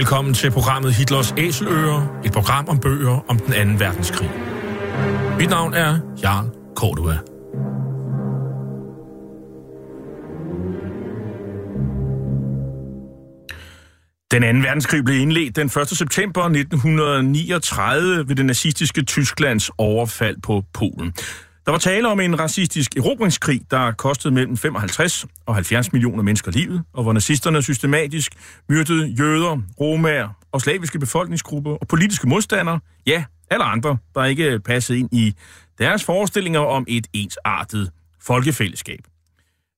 Velkommen til programmet Hitlers Æseløer, et program om bøger om den anden verdenskrig. Mit navn er Jarl Kortua. Den anden verdenskrig blev indledt den 1. september 1939 ved det nazistiske Tysklands overfald på Polen. Der var tale om en racistisk erobringskrig, der kostede mellem 55 og 70 millioner mennesker livet, og hvor nazisterne systematisk myrdede jøder, romager og slaviske befolkningsgrupper og politiske modstandere, ja, alle andre, der ikke passede ind i deres forestillinger om et ensartet folkefællesskab.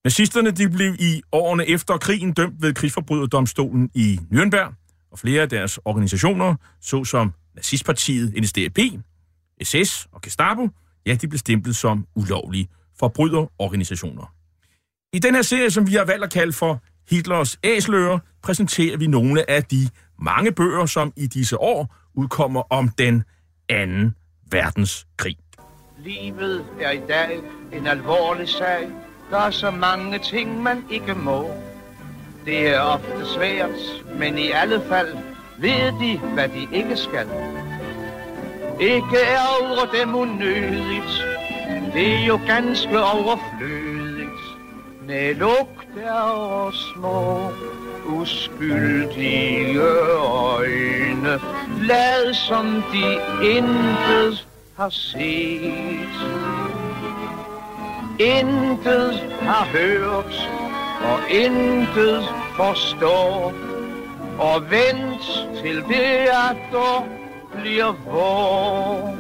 Nazisterne de blev i årene efter krigen dømt ved krigsforbryderdomstolen i Nürnberg, og flere af deres organisationer, såsom nazistpartiet NSDAP, SS og Gestapo, ja, de blev stemplet som ulovlige forbryderorganisationer. I den her serie, som vi har valgt at kalde for Hitlers æsler, præsenterer vi nogle af de mange bøger, som i disse år udkommer om den anden verdenskrig. Livet er i dag en alvorlig sag. Der er så mange ting, man ikke må. Det er ofte svært, men i alle fald ved de, hvad de ikke skal. Ikke ærger dem unødigt, det er jo ganske overflødigt. Med lugt er små, uskyldige øjne, lad som de intet har set. Intet har hørt, og intet forstår. Og vent til det atter bliver vår.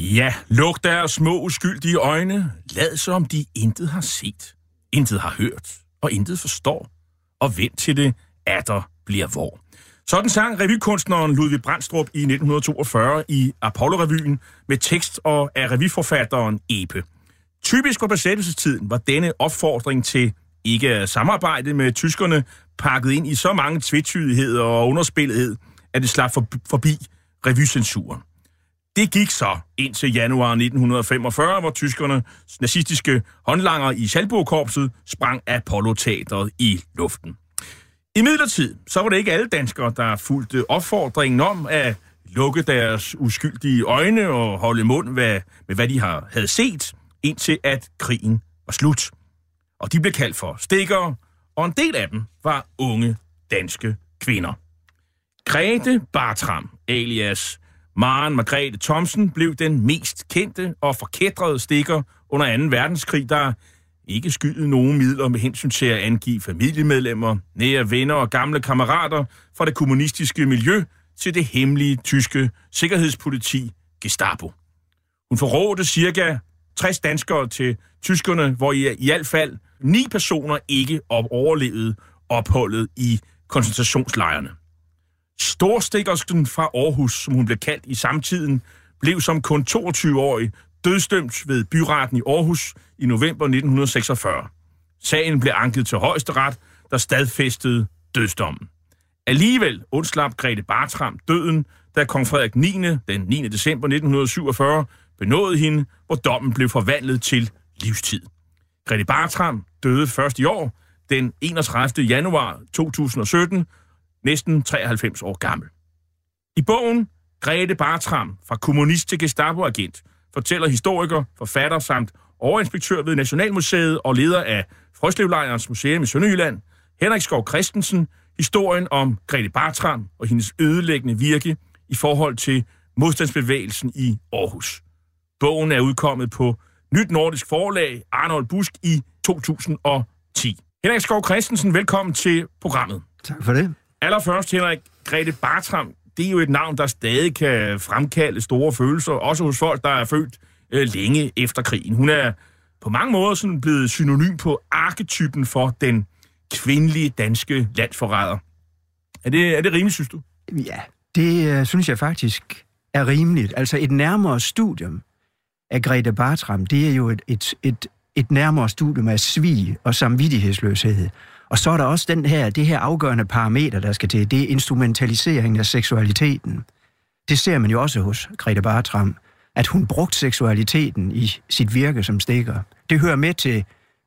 Ja, luk deres små uskyldige øjne. Lad som de intet har set, intet har hørt og intet forstår. Og vent til det, at der bliver vor. Sådan sang revykunstneren Ludvig Brandstrup i 1942 i Apollo-revyen med tekst og af revyforfatteren Epe. Typisk for besættelsestiden var denne opfordring til ikke at samarbejde med tyskerne pakket ind i så mange tvetydigheder og underspillethed, at det slap forbi revycensuren. Det gik så indtil januar 1945, hvor tyskerne nazistiske håndlanger i Schalburg-korpset sprang Apollo-teateret i luften. I midlertid, så var det ikke alle danskere, der fulgte opfordringen om at lukke deres uskyldige øjne og holde mund med, med hvad de har, havde set, indtil at krigen var slut. Og de blev kaldt for stikkere, og en del af dem var unge danske kvinder. Grete Bartram, alias Maren Margrethe Thomsen, blev den mest kendte og forkædrede stikker under 2. verdenskrig, der ikke skyldede nogen midler med hensyn til at angive familiemedlemmer, nære venner og gamle kammerater fra det kommunistiske miljø til det hemmelige tyske sikkerhedspoliti Gestapo. Hun forrådte cirka 60 danskere til tyskerne, hvor i, i hvert fald ni personer ikke op overlevede opholdet i koncentrationslejrene. Storstikkersken fra Aarhus, som hun blev kaldt i samtiden, blev som kun 22-årig dødstømt ved byretten i Aarhus i november 1946. Sagen blev anket til højesteret, der stadfæstede dødsdommen. Alligevel undslap Grete Bartram døden, da kong Frederik 9. den 9. december 1947 benådede hende, hvor dommen blev forvandlet til livstid. Grete Bartram døde først i år, den 31. januar 2017, næsten 93 år gammel. I bogen Grete Bartram, fra kommunist til Gestapo-agent, fortæller historiker, forfatter samt overinspektør ved Nationalmuseet og leder af Frøslevlejrens Museum i Sønderjylland, Henrik Skov Christensen, historien om Grete Bartram og hendes ødelæggende virke i forhold til modstandsbevægelsen i Aarhus. Bogen er udkommet på Nyt Nordisk Forlag, Arnold Busk, i 2010. Henrik Skov Christensen, velkommen til programmet. Tak for det. Allerførst, Henrik, Grete Bartram, det er jo et navn, der stadig kan fremkalde store følelser, også hos folk, der er født øh, længe efter krigen. Hun er på mange måder sådan blevet synonym på arketypen for den kvindelige danske landsforræder. Er det, er det rimeligt, synes du? Ja, det øh, synes jeg faktisk er rimeligt. Altså et nærmere studium af Grete Bartram, det er jo et, et, et, et nærmere studium af svig og samvittighedsløshed. Og så er der også den her, det her afgørende parameter, der skal til, det er instrumentaliseringen af seksualiteten. Det ser man jo også hos Grete Bartram, at hun brugte seksualiteten i sit virke som stikker. Det hører med til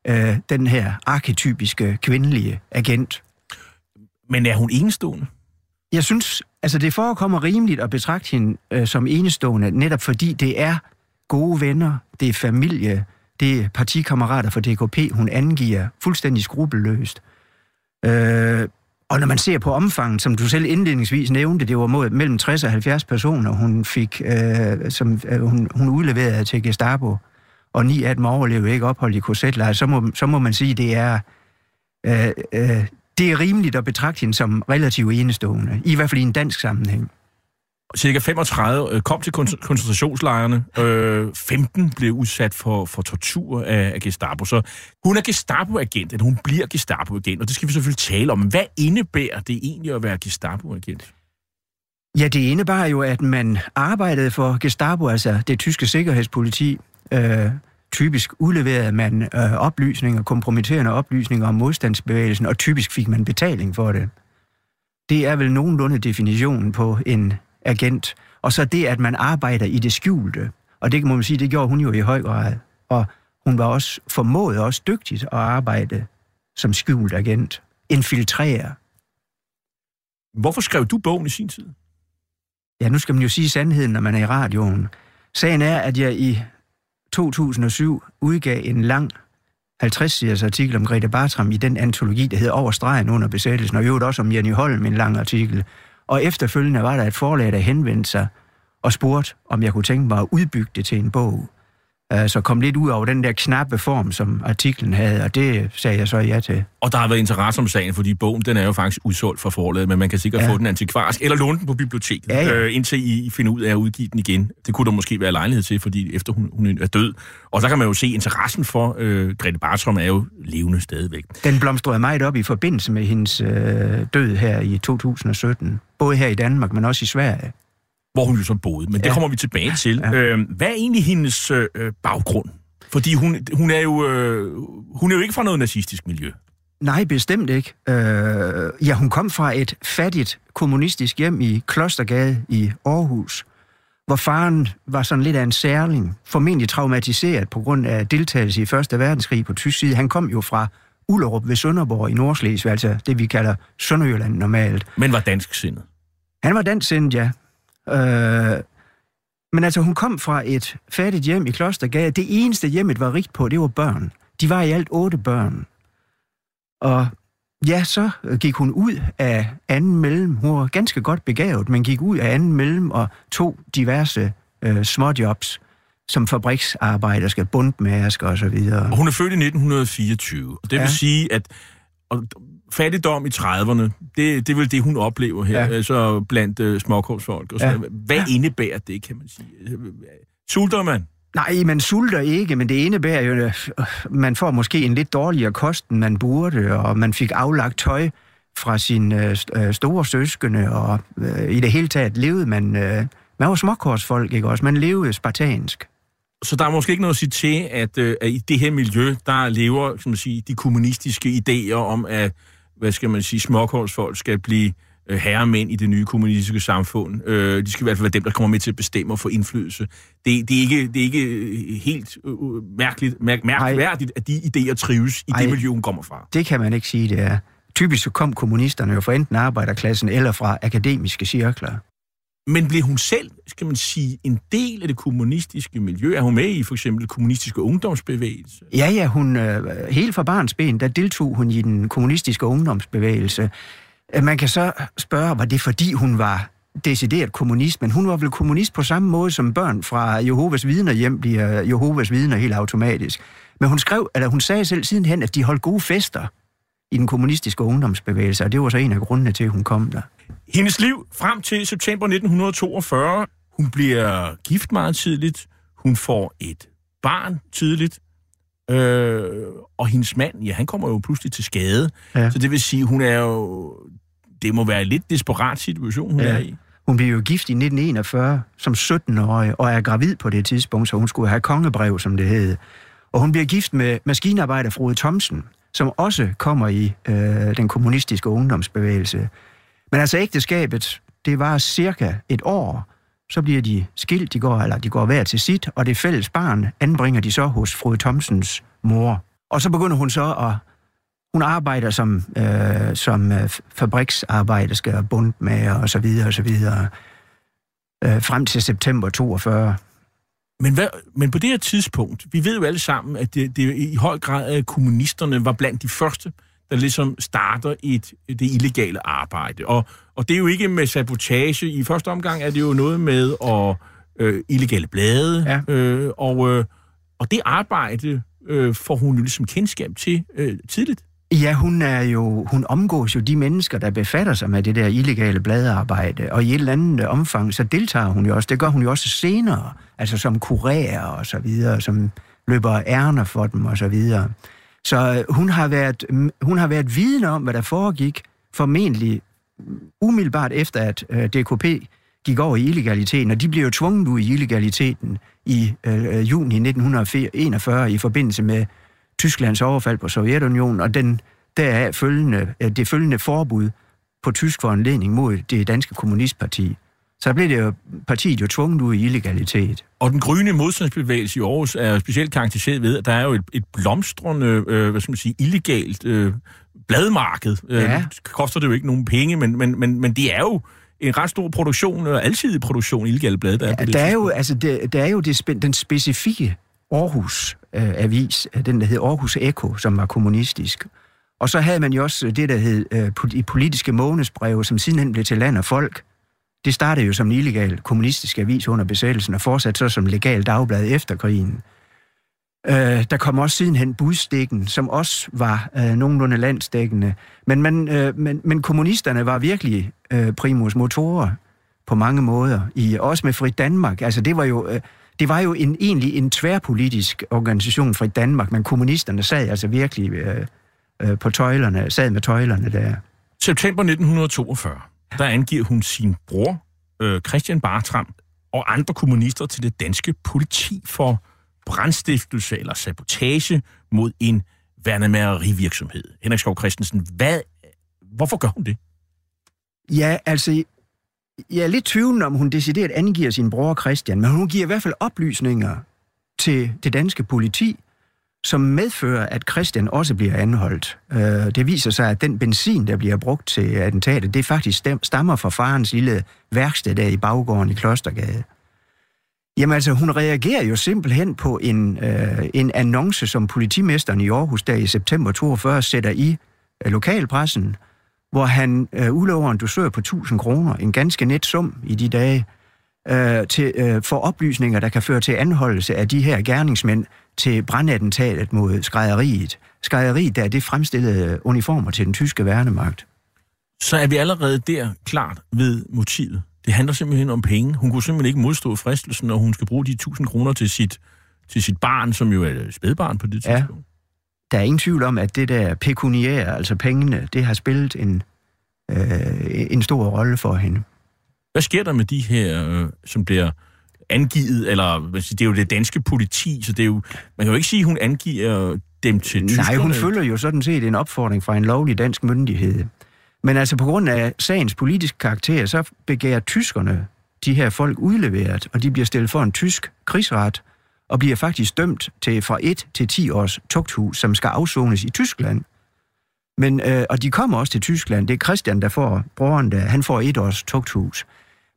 øh, den her arketypiske kvindelige agent. Men er hun enestående? Jeg synes, altså det forekommer rimeligt at betragte hende øh, som enestående, netop fordi det er gode venner, det er familie, det er partikammerater for DKP, hun angiver fuldstændig skrupelløst. Øh, og når man ser på omfanget, som du selv indledningsvis nævnte, det var mod mellem 60 og 70 personer, hun fik, øh, som øh, hun, hun udleverede til Gestapo, og ni af dem overlevede ikke ophold i korsetlejr, så må, så må man sige, det er, øh, øh, det er rimeligt at betragte hende som relativt enestående, i hvert fald i en dansk sammenhæng. Cirka 35 øh, kom til koncentrationslejrene. Øh, 15 blev udsat for, for tortur af, af Gestapo. Så hun er Gestapo-agent, eller hun bliver Gestapo-agent, og det skal vi selvfølgelig tale om. Hvad indebærer det egentlig at være Gestapo-agent? Ja, det indebar jo, at man arbejdede for Gestapo, altså det tyske sikkerhedspoliti. Øh, typisk udleverede man øh, oplysninger, kompromitterende oplysninger om modstandsbevægelsen, og typisk fik man betaling for det. Det er vel nogenlunde definitionen på en agent. Og så det, at man arbejder i det skjulte. Og det må man sige, det gjorde hun jo i høj grad. Og hun var også formået også dygtigt at arbejde som skjult agent. Infiltrere. Hvorfor skrev du bogen i sin tid? Ja, nu skal man jo sige sandheden, når man er i radioen. Sagen er, at jeg i 2007 udgav en lang 50-siders artikel om Grete Bartram i den antologi, der hedder Over stregen under besættelsen, og i øvrigt også om Jenny Holm, en lang artikel, og efterfølgende var der et forlag, der henvendte sig og spurgte, om jeg kunne tænke mig at udbygge det til en bog. Øh, så kom lidt ud over den der knappe form, som artiklen havde, og det sagde jeg så ja til. Og der har været interesse om sagen, fordi bogen den er jo faktisk udsolgt for forlaget, men man kan sikkert ja. få den antikvarisk, eller låne den på biblioteket, ja, ja. Øh, indtil I finder ud af at udgive den igen. Det kunne der måske være lejlighed til, fordi efter hun, hun er død. Og så kan man jo se, interessen for øh, Grete Bartram er jo levende stadigvæk. Den blomstrede meget op i forbindelse med hendes øh, død her i 2017. Både her i Danmark, men også i Sverige hvor hun jo så boede. Men ja. det kommer vi tilbage til. Ja. Øh, hvad er egentlig hendes øh, baggrund? Fordi hun, hun, er jo, øh, hun er jo ikke fra noget nazistisk miljø. Nej, bestemt ikke. Øh, ja, hun kom fra et fattigt kommunistisk hjem i Klostergade i Aarhus, hvor faren var sådan lidt af en særling, formentlig traumatiseret på grund af deltagelse i Første Verdenskrig på tysk side. Han kom jo fra Ullerup ved Sønderborg i Nordslesvig, altså det vi kalder Sønderjylland normalt. Men var dansk sindet? Han var dansk sindet, ja. Øh, men altså, hun kom fra et fattigt hjem i Klostergade. Det eneste hjemmet var rigt på, det var børn. De var i alt otte børn. Og ja, så gik hun ud af anden mellem. Hun var ganske godt begavet, men gik ud af anden mellem og tog diverse øh, småjobs som fabriksarbejder, skal bundmasker og så videre. Og hun er født i 1924. Det vil ja. sige, at og fattigdom i 30'erne, det, det er vel det, hun oplever her, ja. altså blandt uh, småkårsfolk. Og. Ja. Hvad ja. indebærer det, kan man sige? Sulter man? Nej, man sulter ikke, men det indebærer jo, at man får måske en lidt dårligere kost, end man burde, og man fik aflagt tøj fra sine øh, store søskende, og øh, i det hele taget levede man... Øh, man var småkorsfolk, ikke også? Man levede spartansk. Så der er måske ikke noget at sige til, at, øh, at i det her miljø, der lever som man sige, de kommunistiske idéer om, at hvad skal man sige, småkårsfolk skal blive øh, herremænd i det nye kommunistiske samfund. Øh, de skal i hvert fald være dem, der kommer med til at bestemme og få indflydelse. Det, det, er, ikke, det er ikke øh, helt øh, mærkeligt, mærk, mærkværdigt, at de idéer trives i Ej, det miljø, hun kommer fra. Det kan man ikke sige, det er. Typisk så kom kommunisterne jo fra enten arbejderklassen eller fra akademiske cirkler. Men blev hun selv, skal man sige, en del af det kommunistiske miljø? Er hun med i for eksempel kommunistiske ungdomsbevægelse? Ja, ja, hun, øh, helt fra barns ben, der deltog hun i den kommunistiske ungdomsbevægelse. Øh, man kan så spørge, var det fordi hun var decideret kommunist, men hun var vel kommunist på samme måde som børn fra Jehovas vidner hjem bliver Jehovas vidner helt automatisk. Men hun skrev, eller hun sagde selv sidenhen, at de holdt gode fester i den kommunistiske ungdomsbevægelse, og det var så en af grundene til, at hun kom der. Hendes liv frem til september 1942, hun bliver gift meget tidligt, Hun får et barn tidligt, øh, og hendes mand, ja, han kommer jo pludselig til skade. Ja. Så det vil sige, hun er jo... Det må være en lidt desperat situation, hun Ja. er i. Hun blev jo gift i 1941 som 17-årig, og er gravid på det tidspunkt, så hun skulle have kongebrev, som det hed. Og hun bliver gift med maskinarbejder Frode Thomsen, som også kommer i øh, den kommunistiske ungdomsbevægelse. Men altså ægteskabet, det var cirka et år. Så bliver de skilt, de går, eller de går hver til sit, og det fælles barn anbringer de så hos Frode Thomsens mor. Og så begynder hun så at hun arbejder som, øh, som øh, fabriksarbejder, fabriksarbejderske og med, og så videre og så videre øh, frem til september 42. Men, hvad, men på det her tidspunkt, vi ved jo alle sammen, at det, det i høj grad at kommunisterne var blandt de første, der ligesom starter et, det illegale arbejde. Og, og det er jo ikke med sabotage. I første omgang er det jo noget med at, øh, illegale blade. Ja. Øh, og, øh, og det arbejde øh, får hun jo ligesom kendskab til øh, tidligt. Ja, hun er jo, hun omgås jo de mennesker, der befatter sig med det der illegale bladarbejde, og i et eller andet omfang, så deltager hun jo også. Det gør hun jo også senere, altså som kurerer og så videre, som løber ærner for dem og så videre. Så øh, hun har været, hun har været viden om, hvad der foregik, formentlig umiddelbart efter, at øh, DKP gik over i illegaliteten, og de blev jo tvunget ud i illegaliteten i øh, øh juni 1941 i forbindelse med Tysklands overfald på Sovjetunionen, og den deraf følgende, øh, det følgende forbud på tysk foranledning mod det danske kommunistparti. Så blev det jo, partiet jo tvunget ud i illegalitet. Og den grønne modstandsbevægelse i Aarhus er specielt karakteriseret ved, at der er jo et, et blomstrende, øh, hvad skal man sige, illegalt øh, bladmarked. Øh, Ja. det koster det jo ikke nogen penge, men, men, men, men det er jo en ret stor produktion, og alsidig produktion illegale blade, der er på Ja, det der er jo, altså, det, der er jo det, den specifikke Aarhus-avis, øh, øh, den der hed Aarhus Eko, som var kommunistisk. Og så havde man jo også øh, det, der hed øh, politiske månedsbreve, som sidenhen blev til land og folk. Det startede jo som en illegal kommunistisk avis under besættelsen, og fortsatte så som legal dagblad efter krigen. Øh, der kom også sidenhen budstikken, som også var øh, nogenlunde landsdækkende. Men, man, øh, men, men kommunisterne var virkelig øh, primus motorer på mange måder, i, også med Frit Danmark. Altså det var jo, øh, det var jo en, egentlig en tværpolitisk organisation, Frit Danmark, men kommunisterne sad altså virkelig øh, øh, på tøjlerne, sad med tøjlerne der. September 1942, der angiver hun sin bror, øh, Christian Bartram, og andre kommunister til det danske politi for brandstiftelse eller sabotage mod en værnemærerivirksomhed. Henrik Skov Christensen, hvad, hvorfor gør hun det? Ja, altså, jeg er lidt tvivlende om, hun decideret angiver sin bror Christian, men hun giver i hvert fald oplysninger til det danske politi, som medfører, at Christian også bliver anholdt. Øh, det viser sig, at den benzin, der bliver brugt til attentatet, det faktisk stammer fra farens lille værksted der i baggården i Klostergade. Jamen altså, hun reagerer jo simpelthen på en, øh, en annonce, som politimesteren i Aarhus der i september 42 sætter i øh, lokalpressen, hvor han øh, udlover en dusør på 1000 kroner, en ganske net sum i de dage, øh, til, øh, for oplysninger, der kan føre til anholdelse af de her gerningsmænd til brandattentatet mod skrædderiet. Skrædderiet, der er det fremstillede uniformer til den tyske værnemagt. Så er vi allerede der klart ved motivet. Det handler simpelthen om penge. Hun kunne simpelthen ikke modstå fristelsen, når hun skal bruge de 1000 kroner til sit, til sit barn, som jo er spædbarn på det Ja. Der er ingen tvivl om, at det der pekuniære, altså pengene, det har spillet en, øh, en stor rolle for hende. Hvad sker der med de her, øh, som bliver angivet, eller det er jo det danske politi, så det er jo, man kan jo ikke sige, at hun angiver dem til tyskerne. Nej, hun følger jo sådan set en opfordring fra en lovlig dansk myndighed. Men altså på grund af sagens politiske karakter, så begærer tyskerne de her folk udleveret, og de bliver stillet for en tysk krigsret, og bliver faktisk dømt til fra 1 til 10 års tugthus, som skal afsones i Tyskland. Men, øh, og de kommer også til Tyskland. Det er Christian, der får broren der. Han får et års tugthus.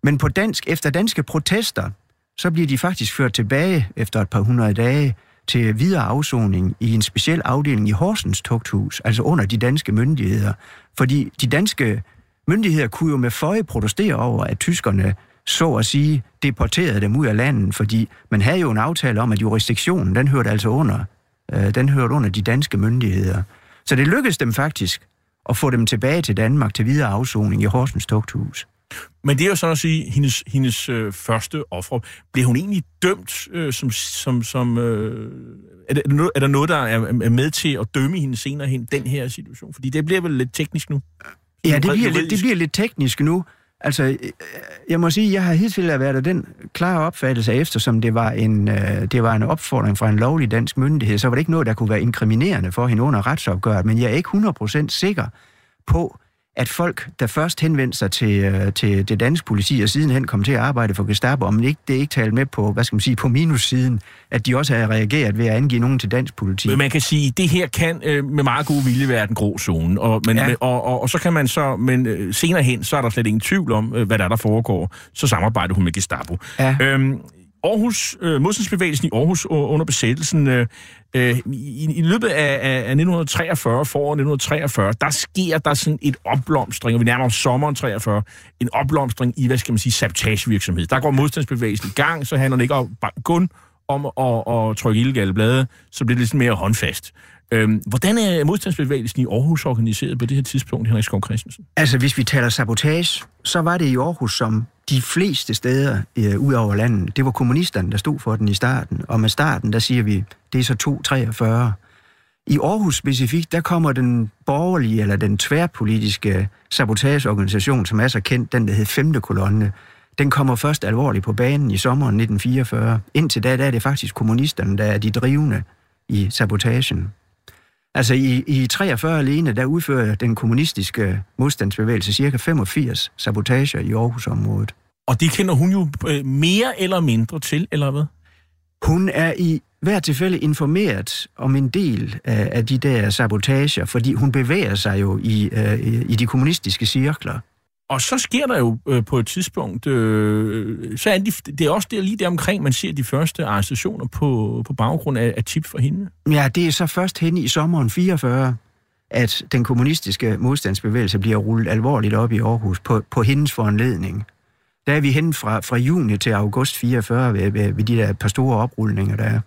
Men på dansk, efter danske protester, så bliver de faktisk ført tilbage efter et par hundrede dage til videre afsoning i en speciel afdeling i Horsens tugthus, altså under de danske myndigheder. Fordi de danske myndigheder kunne jo med føje protestere over, at tyskerne så at sige deporterede dem ud af landet, fordi man havde jo en aftale om, at jurisdiktionen, den hørte altså under, øh, den hørte under de danske myndigheder. Så det lykkedes dem faktisk at få dem tilbage til Danmark til videre afsoning i Horsens tugthus. Men det er jo sådan at sige, hendes, hendes øh, første offer. Blev hun egentlig dømt øh, som... som, som øh, er, det, noget, er der noget, der er, er med til at dømme hende senere hen, den her situation? Fordi det bliver vel lidt teknisk nu? Ja, det bliver, lidt, det bliver lidt teknisk nu. Altså, øh, jeg må sige, jeg har hidtil været af den klare opfattelse, eftersom det var, en, øh, det var en opfordring fra en lovlig dansk myndighed, så var det ikke noget, der kunne være inkriminerende for hende under retsopgøret, men jeg er ikke 100% sikker på, at folk, der først henvendte sig til, øh, til det danske politi, og sidenhen kom til at arbejde for Gestapo, om ikke, det ikke talt med på, hvad skal man sige, på minussiden, at de også har reageret ved at angive nogen til dansk politi. Men man kan sige, at det her kan øh, med meget god vilje være den grå zone, og, men, ja. og, og, og, så kan man så, men øh, senere hen, så er der slet ingen tvivl om, øh, hvad der er, der foregår. Så samarbejder hun med Gestapo. Ja. Øhm, Aarhus, øh, modstandsbevægelsen i Aarhus under besættelsen, øh, øh, i, i løbet af, af, af 1943, foråret 1943, der sker der sådan et opblomstring, og vi nærmer os sommeren 43, en opblomstring i, hvad skal man sige, sabotagevirksomhed. Der går modstandsbevægelsen i gang, så handler det ikke om, kun om at, at trykke illegale blade, så bliver det lidt mere håndfast. Øhm, hvordan er modstandsbevægelsen i Aarhus organiseret på det her tidspunkt, Henrik Skov Christensen? Altså, hvis vi taler sabotage, så var det i Aarhus som de fleste steder øh, ud over landet. Det var kommunisterne, der stod for den i starten. Og med starten, der siger vi, det er så 243. I Aarhus specifikt, der kommer den borgerlige eller den tværpolitiske sabotageorganisation, som er så kendt, den der hed 5. kolonne, den kommer først alvorligt på banen i sommeren 1944. Indtil da, der er det faktisk kommunisterne, der er de drivende i sabotagen. Altså i, i 43 alene, der udfører den kommunistiske modstandsbevægelse cirka 85 sabotager i Aarhusområdet. Og det kender hun jo øh, mere eller mindre til, eller hvad? Hun er i hver tilfælde informeret om en del af, af de der sabotager, fordi hun bevæger sig jo i, øh, i de kommunistiske cirkler. Og så sker der jo øh, på et tidspunkt, øh, så er de, det er også der, lige der omkring, man ser de første arrestationer på, på baggrund af, af tip for hende. Ja, det er så først hen i sommeren 44, at den kommunistiske modstandsbevægelse bliver rullet alvorligt op i Aarhus på, på hendes foranledning. Der er vi hen fra, fra juni til august 44 ved, ved, ved de der par store oprulninger, der er.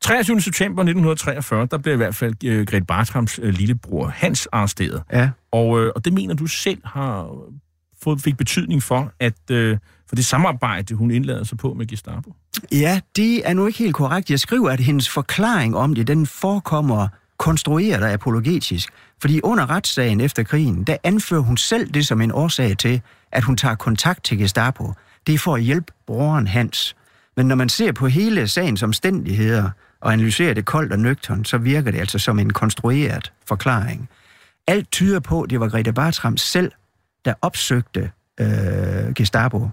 23. september 1943, der blev i hvert fald uh, Grete Bartrams uh, lillebror Hans arresteret. Ja. Og, uh, og det mener du selv har fået, fik betydning for, at uh, for det samarbejde, hun indlader sig på med Gestapo? Ja, det er nu ikke helt korrekt. Jeg skriver, at hendes forklaring om det, den forekommer konstrueret og apologetisk. Fordi under retssagen efter krigen, der anfører hun selv det som en årsag til, at hun tager kontakt til Gestapo. Det er for at hjælpe broren Hans. Men når man ser på hele sagens omstændigheder og analyserer det koldt og nøgternt, så virker det altså som en konstrueret forklaring. Alt tyder på, at det var Grete Bartram selv, der opsøgte øh, Gestapo.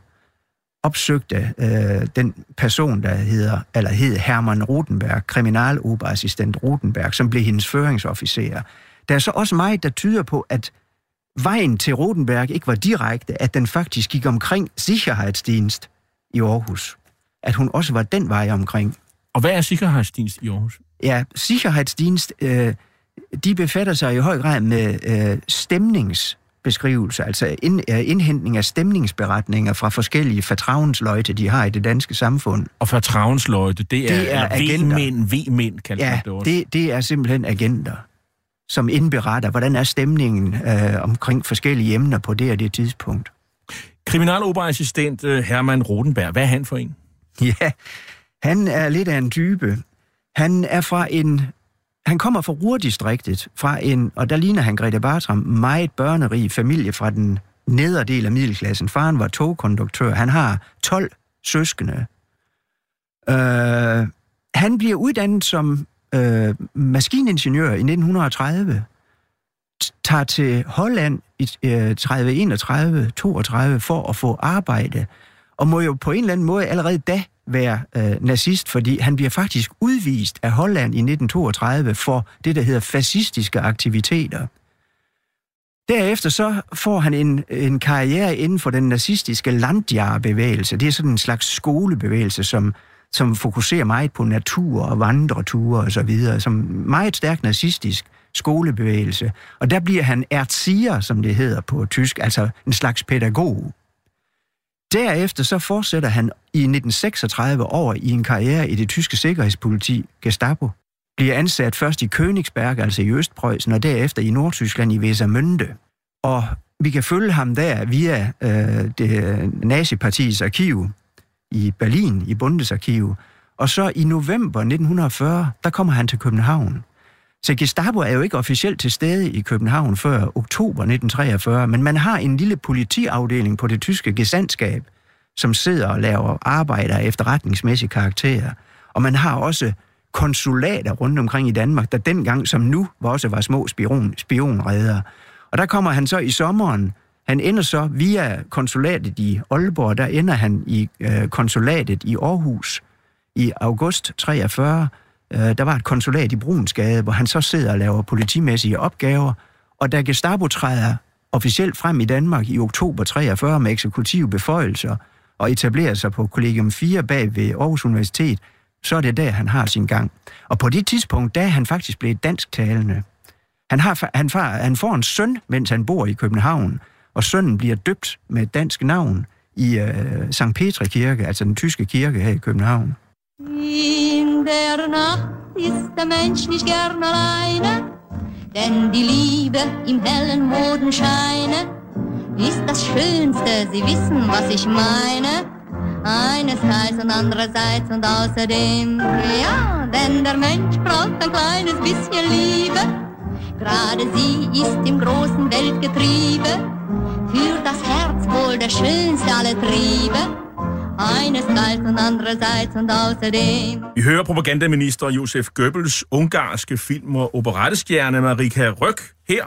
Opsøgte øh, den person, der hedder, eller hed Hermann Rotenberg, kriminaloberassistent Rotenberg, som blev hendes føringsofficer. Der er så også meget, der tyder på, at vejen til Rotenberg ikke var direkte, at den faktisk gik omkring Sikkerhedsdienst i Aarhus. At hun også var den vej omkring. Og hvad er Sikkerhedsdienst i Aarhus? Ja, Sikkerhedsdienst, øh, de befatter sig i høj grad med øh, stemningsbeskrivelser, altså ind, øh, indhentning af stemningsberetninger fra forskellige fortravnsløjte, de har i det danske samfund. Og fortravnsløjte, det er, Det er agenter. V-mænd, V-mænd kalder Ja, det også. det, det er simpelthen agenter, som indberetter, hvordan er stemningen øh, omkring forskellige emner på det og det tidspunkt. Kriminaloperassistent øh, Hermann Rodenberg, hvad er han for en? Ja, han er lidt af en type. Han er fra en... Han kommer fra Ruhrdistriktet, fra en, og der ligner han Grete Bartram, meget børnerig familie fra den nederdel af middelklassen. Faren var togkonduktør. Han har 12 søskende. Øh, han bliver uddannet som øh, maskiningeniør i 1930, tager til Holland i øh, 30, 31, 32 for at få arbejde, og må jo på en eller anden måde allerede da være øh, nazist, fordi han bliver faktisk udvist af Holland i 1932 for det, der hedder fascistiske aktiviteter. Derefter så får han en, en karriere inden for den nazistiske landjarbevægelse. Det er sådan en slags skolebevægelse, som, som fokuserer meget på natur og vandreture og så videre, som meget stærk nazistisk skolebevægelse. Og der bliver han erzieher, som det hedder på tysk, altså en slags pædagog. Derefter så fortsætter han i 1936 over i en karriere i det tyske sikkerhedspoliti, Gestapo. Bliver ansat først i Königsberg, altså i Østpreussen, og derefter i Nordtyskland i Wesermünde. Og vi kan følge ham der via øh, det nazipartiets arkiv i Berlin, i Bundesarkiv. Og så i november 1940, der kommer han til København. Så Gestapo er jo ikke officielt til stede i København før oktober 1943, men man har en lille politiafdeling på det tyske gesandskab, som sidder og laver arbejder af efterretningsmæssig karakter. Og man har også konsulater rundt omkring i Danmark, der dengang som nu også var små spion, spionredere. Og der kommer han så i sommeren, han ender så via konsulatet i Aalborg, der ender han i øh, konsulatet i Aarhus i august 43. Øh, der var et konsulat i Brunsgade, hvor han så sidder og laver politimæssige opgaver, og da Gestapo træder officielt frem i Danmark i oktober 43 med eksekutive beføjelser og etablerer sig på kollegium 4 bag ved Aarhus Universitet, så er det der, han har sin gang. Og på det tidspunkt, der er han faktisk blevet dansktalende. Han, har, han, far, han får en søn, mens han bor i København, og sønnen bliver døbt med et dansk navn i øh, St. Petra Kirke, altså den tyske kirke her i København. In der Nacht ist der Mensch nicht gern alleine, denn die Liebe im hellen Modenscheine ist das Schönste, Sie wissen, was ich meine. Einerseits und andererseits und außerdem, ja, denn der Mensch braucht ein kleines bisschen Liebe. Gerade sie ist im großen Weltgetriebe, für das Herz wohl der schönste aller Triebe. Einerseits und andererseits und außerdem. Vi hører propagandaminister Josef Goebbels ungarske film- og operettestjerne Marika Røk her,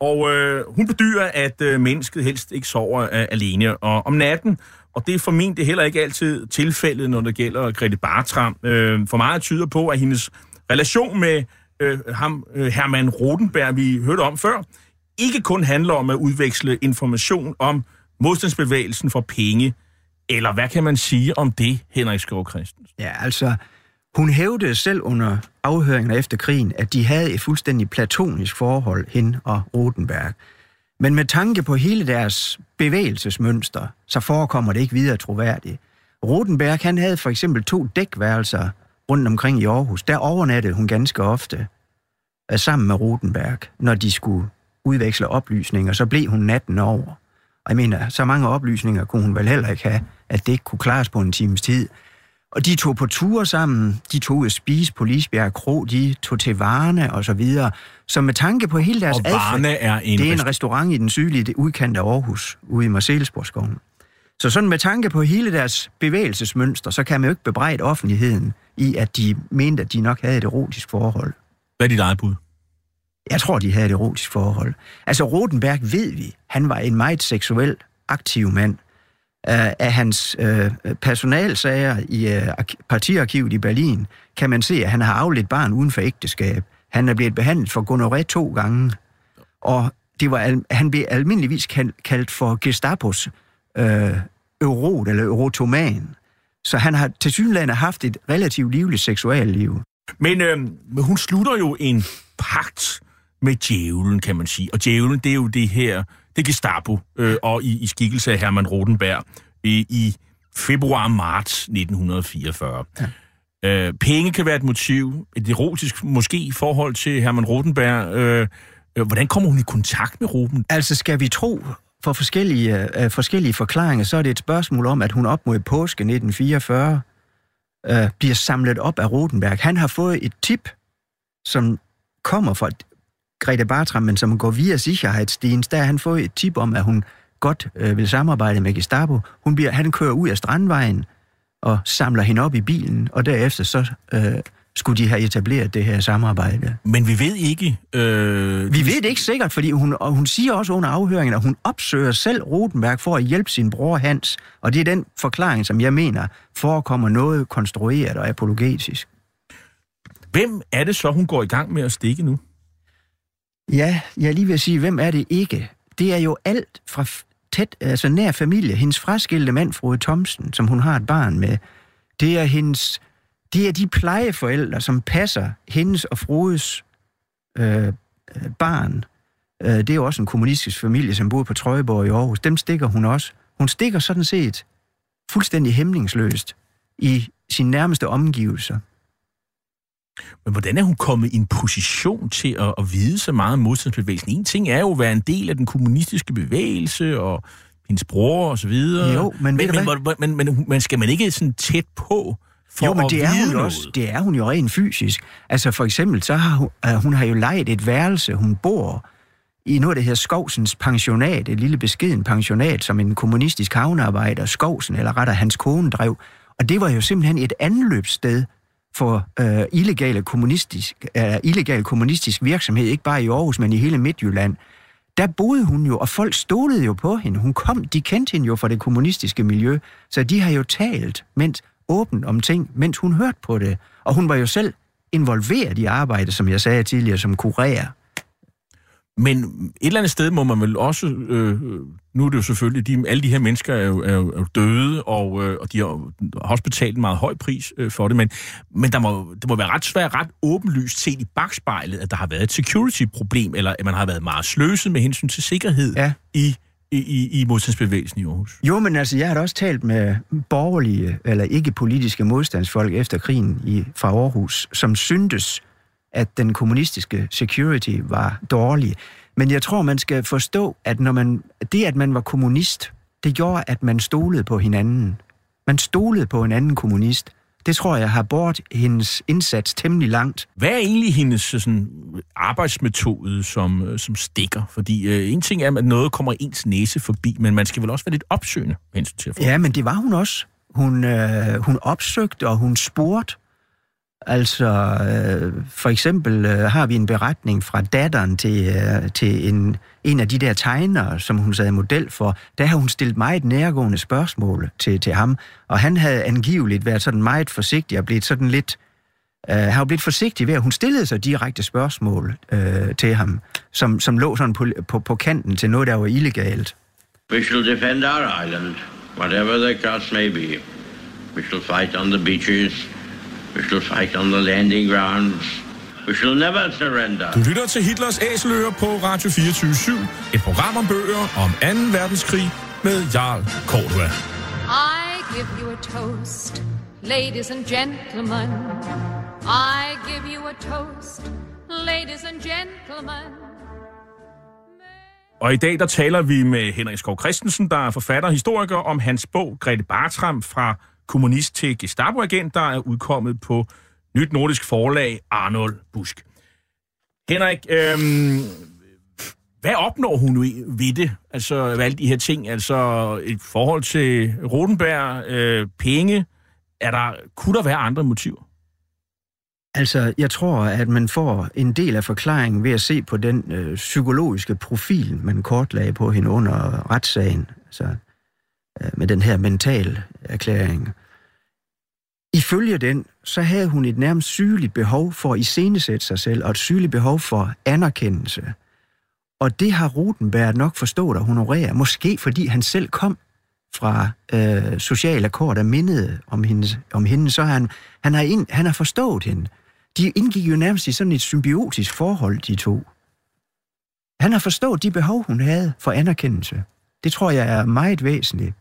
og øh, hun bedyrer, at øh, mennesket helst ikke sover øh, alene og om natten, og det er formentlig heller ikke altid tilfældet, når det gælder Grete Bartram. Øh, for meget tyder på, at hendes relation med øh, ham, øh, Herman Rotenberg, vi hørte om før, ikke kun handler om at udveksle information om modstandsbevægelsen for penge, eller hvad kan man sige om det, Henrik Skov Christensen? Ja, altså, hun hævdede selv under afhøringen efter krigen, at de havde et fuldstændig platonisk forhold, hende og Rotenberg. Men med tanke på hele deres bevægelsesmønster, så forekommer det ikke videre troværdigt. Rotenberg, han havde for eksempel to dækværelser rundt omkring i Aarhus. Der overnattede hun ganske ofte øh, sammen med Rotenberg, når de skulle udveksle oplysninger. Så blev hun natten over. Og jeg mener, så mange oplysninger kunne hun vel heller ikke have, at det ikke kunne klares på en times tid. Og de tog på ture sammen, de tog ud at spise på Lisbjerg Kro, de tog til Varne og så videre. Så med tanke på hele deres Og Varne er en det er en rest- restaurant i den sydlige udkant af Aarhus, ude i Marcellesborgskoven. Så sådan med tanke på hele deres bevægelsesmønster, så kan man jo ikke bebrejde offentligheden i, at de mente, at de nok havde et erotisk forhold. Hvad er dit eget bud? Jeg tror, de havde et erotisk forhold. Altså, Rodenberg ved vi, han var en meget seksuelt aktiv mand af, af hans øh, personalsager i øh, partiarkivet i Berlin, kan man se, at han har afledt barn uden for ægteskab. Han er blevet behandlet for gonoré to gange, og det var, al- han blev almindeligvis kaldt, kaldt for Gestapos øh, eurot eller eurotoman. Så han har til synligheden haft et relativt livligt seksualliv. Men øh, men hun slutter jo en pagt med djævlen, kan man sige. Og djævlen, det er jo det her, det Gestapo, øh, og i, i skikkelse af Hermann Rodenberg i, i februar-marts 1944. Ja. Øh, penge kan være et motiv, et erotisk måske i forhold til Hermann Rodenberg. Øh, øh, hvordan kommer hun i kontakt med Roden? Altså skal vi tro for forskellige, øh, forskellige forklaringer, så er det et spørgsmål om, at hun op mod påske 1944 øh, bliver samlet op af Rodenberg. Han har fået et tip, som kommer fra Grete Bartram, men som går via Sicherheitsdienst. Der har han fået et tip om, at hun godt øh, vil samarbejde med Gestapo. Hun bliver, han kører ud af Strandvejen og samler hende op i bilen, og derefter så øh, skulle de have etableret det her samarbejde. Men vi ved ikke... Øh, Vi ved det ikke sikkert, fordi hun, og hun siger også under afhøringen, at hun opsøger selv Rodenberg for at hjælpe sin bror Hans. Og det er den forklaring, som jeg mener forekommer noget konstrueret og apologetisk. Hvem er det så, hun går i gang med at stikke nu? Ja, jeg er lige ved at sige, hvem er det ikke? Det er jo alt fra tæt, altså nær familie. Hendes fraskilte mand, Frode Thomsen, som hun har et barn med. Det er hendes, det er de plejeforældre, som passer hendes og Frodes øh, øh barn. Øh, det er jo også en kommunistisk familie, som boede på Trøjeborg i Aarhus. Dem stikker hun også. Hun stikker sådan set fuldstændig hæmningsløst i sine nærmeste omgivelser. Men hvordan er hun kommet i en position til at, at vide så meget om modstandsbevægelsen? En ting er jo at være en del af den kommunistiske bevægelse, og hendes bror og så videre. Jo, men men, hvad? men, men, men, men skal man ikke sådan tæt på for jo, men det er, hun jo noget? også, det er hun jo rent fysisk. Altså for eksempel, så har hun, uh, hun har jo lejet et værelse, hun bor i noget, der hedder Skovsens pensionat, et lille beskeden pensionat, som en kommunistisk havnearbejder, Skovsen, eller rettere hans kone, drev. Og det var jo simpelthen et anløbssted for øh, illegale kommunistisk, øh, illegal kommunistisk virksomhed, ikke bare i Aarhus, men i hele Midtjylland. Der boede hun jo, og folk stolede jo på hende. Hun kom, de kendte hende jo fra det kommunistiske miljø, så de har jo talt mens, åbent om ting, mens hun hørte på det. Og hun var jo selv involveret i arbejdet, som jeg sagde tidligere, som kurér. Men et eller andet sted må man vel også... Øh, nu er det jo selvfølgelig... De, alle de her mennesker er jo, er jo, er jo døde, og, øh, og de har, har også betalt en meget høj pris øh, for det. Men, men der må, det må være ret svært, ret åbenlyst set i bagspejlet, at der har været et security-problem, eller at man har været meget sløset med hensyn til sikkerhed Ja. i, i, i, modstandsbevægelsen i Aarhus. Jo, men altså, jeg har da også talt med borgerlige, eller ikke politiske modstandsfolk efter krigen i, fra Aarhus, som syntes, at den kommunistiske security var dårlig. Men jeg tror, man skal forstå, at når man, det, at man var kommunist, det gjorde, at man stolede på hinanden. Man stolede på en anden kommunist. Det tror jeg har bort hendes indsats temmelig langt. Hvad er egentlig hendes sådan, arbejdsmetode, som, øh, som stikker? Fordi øh, en ting er, at noget kommer ens næse forbi, men man skal vel også være lidt opsøgende hensyn til at få Ja, men det var hun også. Hun, øh, hun opsøgte, og hun spurgte. Altså, øh, for eksempel øh, har vi en beretning fra datteren til, øh, til en, en af de der tegnere, som hun sad model for. Der har hun stillet meget nærgående spørgsmål til, til ham, og han havde angiveligt været sådan meget forsigtig og blevet sådan lidt... Øh, han var blevet forsigtig ved, at hun stillede sig direkte spørgsmål øh, til ham, som, som lå sådan på, på, på kanten til noget, der var illegalt. We shall defend our island, whatever the cost may be. We shall fight on the beaches. We shall fight on the landing grounds. We shall never surrender. Du lytter til Hitlers Æseløer på Radio 24 Et program om bøger om 2. verdenskrig med Jarl Cordua. I give you a toast, ladies and gentlemen. I give you a toast, ladies and gentlemen. Og i dag der taler vi med Henrik Skov Christensen, der er forfatter og historiker, om hans bog Grete Bartram fra kommunist til Gestapo-agent, der er udkommet på Nyt Nordisk Forlag Arnold Busk. Henrik, øhm, hvad opnår hun ved det? Altså ved alle de her ting, altså et forhold til Rodenberg, øh, penge, er der, kunne der være andre motiver? Altså, jeg tror, at man får en del af forklaringen ved at se på den øh, psykologiske profil, man kortlagde på hende under retssagen, altså øh, med den her mental erklæring. Ifølge den, så havde hun et nærmest sygeligt behov for at iscenesætte sig selv, og et sygeligt behov for anerkendelse. Og det har Rutenberg nok forstået at honorere, måske fordi han selv kom fra øh, sociale kår, der mindede om hende, om hende så han, han, har ind, han har forstået hende. De indgik jo nærmest i sådan et symbiotisk forhold, de to. Han har forstået de behov, hun havde for anerkendelse. Det tror jeg er meget væsentligt.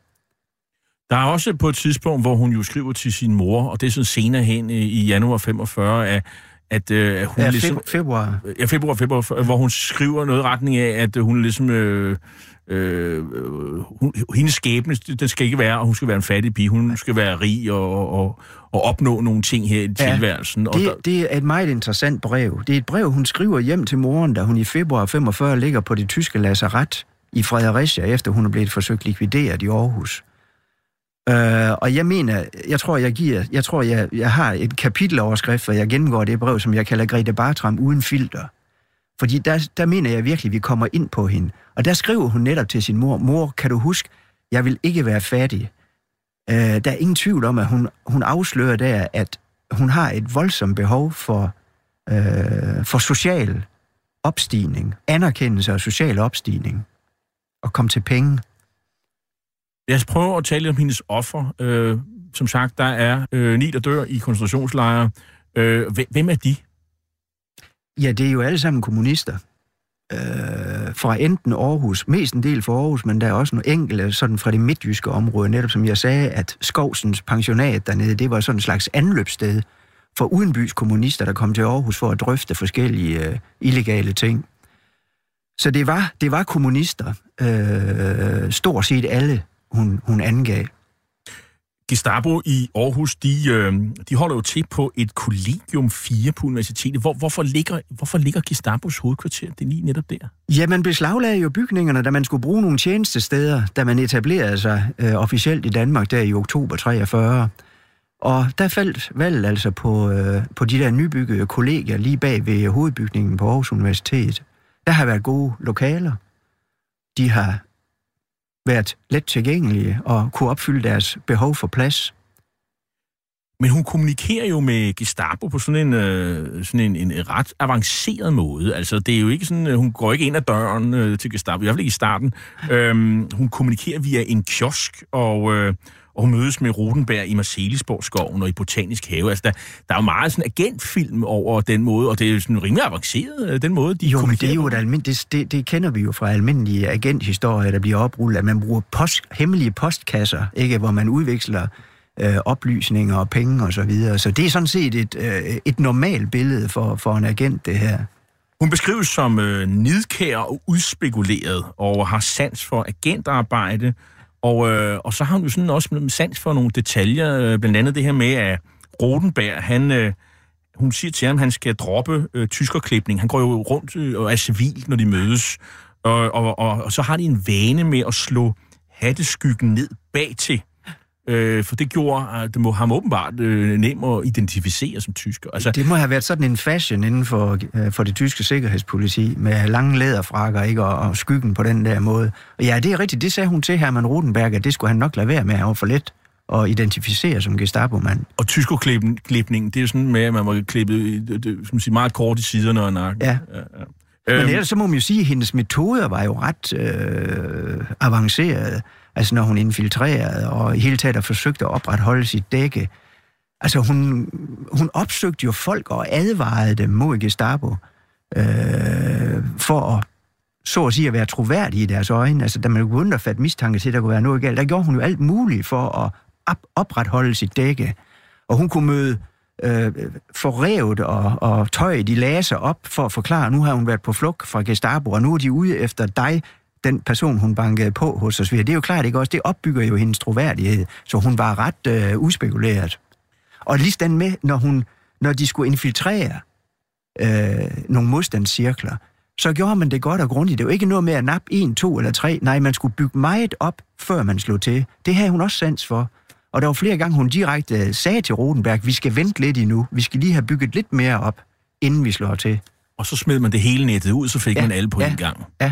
Der er også på et tidspunkt, hvor hun jo skriver til sin mor, og det er sådan senere hen i januar 45, at, at, øh, at hun Ja, ligesom... feb- februar. Ja, februar, februar, hvor hun skriver noget i retning af, at hun ligesom... Øh, øh, hun, hendes skæbne, den skal ikke være, at hun skal være en fattig pige. Hun skal være rig og, og, og opnå nogle ting her i Ja, tilværelsen. Og der, Det, det er et meget interessant brev. Det er et brev, hun skriver hjem til moren, da hun i februar 45 ligger på det tyske lazaret i Fredericia, efter hun er blevet forsøgt likvideret i Aarhus. Øh, og jeg mener, jeg tror, jeg giver, jeg tror, jeg, jeg har et kapiteloverskrift, hvor jeg gennemgår det brev, som jeg kalder Grete Bartram uden filter. Fordi der, der mener jeg virkelig, at vi kommer ind på hende. Og der skriver hun netop til sin mor, mor, kan du huske, jeg vil ikke være fattig. Øh, der er ingen tvivl om, at hun, hun afslører der, at hun har et voldsomt behov for, øh, for social opstigning, anerkendelse og social opstigning, og komme til penge. Lad os prøve at tale lidt om hendes offer. Øh, som sagt, der er øh, ni, der dør i koncentrationslejre. Øh, hvem- er de? Ja, det er jo alle sammen kommunister. Øh, fra enten Aarhus, mest en del fra Aarhus, men der er også nogle enkelte sådan fra det midtjyske område, netop som jeg sagde, at Skovsens pensionat dernede, det var sådan en slags anløbssted for udenbys kommunister, der kom til Aarhus for at drøfte forskellige øh, illegale ting. Så det var, det var kommunister, øh, stort set alle, hun, hun angav. Gestapo i Aarhus, de, øh, de holder jo til på et kollegium 4 på universitetet. Hvor, hvorfor, ligger, hvorfor ligger Gestapos hovedkvarter det lige netop der? Ja, man beslaglagde jo bygningerne, da man skulle bruge nogle tjenestesteder, da man etablerede sig øh, officielt i Danmark der i oktober 43. Og der faldt valget altså på, øh, på de der nybyggede kollegier lige bag ved hovedbygningen på Aarhus Universitet. Der har været gode lokaler. De har været let tilgængelige og kunne opfylde deres behov for plads. Men hun kommunikerer jo med Gestapo på sådan en, øh, sådan en, en ret avanceret måde. Altså, det er jo ikke sådan, øh, hun går ikke ind ad døren øh, til Gestapo, i hvert fald ikke i starten. Øhm, hun kommunikerer via en kiosk, og, øh, og hun mødes med Rodenberg i Marcelisborg-skoven og i Botanisk Have. Altså, der, der er jo meget sådan agentfilm over den måde, og det er jo sådan rimelig avanceret, øh, den måde, de Jo, men det er jo et almindeligt, det, det, det kender vi jo fra almindelige agenthistorier, der bliver oprullet, at man bruger post, hemmelige postkasser, ikke, hvor man udveksler øh, oplysninger og penge og så videre. Så det er sådan set et, øh, et normalt billede for, for en agent, det her. Hun beskrives som øh, nidkær og udspekuleret, og har sans for agentarbejde, og, øh, og så har hun jo sådan også sans for nogle detaljer, øh, blandt andet det her med, at Rodenberg, han, øh, hun siger til ham, at han skal droppe øh, tyskerklipning. Han går jo rundt øh, og er civil, når de mødes, og, og, og, og så har de en vane med at slå hatteskyggen ned bag til. Øh, for det gjorde at det må ham åbenbart øh, nem at identificere som tysker. Altså, Det må have været sådan en fashion inden for, øh, for det tyske sikkerhedspoliti, med lange læderfrakker ikke, og, og skyggen på den der måde. Og ja, det er rigtigt, det sagde hun til Hermann Rodenberg, at det skulle han nok lade være med, han var for let at identificere som Gestapo-mand. Og tyskerklipningen, det er jo sådan med, at man var klippet det, det, som siger, meget kort i siderne og nakken. Ja. ja, ja. Men Øhm, ellers så må man jo sige, at hendes metoder var jo ret øh, avancerede. Altså når hun infiltrerede og i hele taget forsøgte at opretholde sit dække. Altså hun, hun opsøgte jo folk og advarede dem mod Gestapo øh, for at så at sige at være troværdig i deres øjne. Altså da man begyndte at fatte mistanke til, at der kunne være noget galt, der gjorde hun jo alt muligt for at op- opretholde sit dække. Og hun kunne møde øh, forrevet og, og tøjet i laser op for at forklare, at nu har hun været på flugt fra Gestapo, og nu er de ude efter dig, den person, hun bankede på hos os. Det er jo klart, ikke også? Det opbygger jo hendes troværdighed, så hun var ret øh, uspekuleret. Og lige stand med, når, hun, når de skulle infiltrere øh, nogle modstandscirkler, så gjorde man det godt og grundigt. Det var ikke noget med at nappe en, to eller tre. Nej, man skulle bygge meget op, før man slog til. Det havde hun også sans for. Og der var flere gange, hun direkte øh, sagde til Rodenberg, vi skal vente lidt endnu. Vi skal lige have bygget lidt mere op, inden vi slår til. og så smed man det hele nettet ud, så fik Ja, man alle på ja, en gang. ja.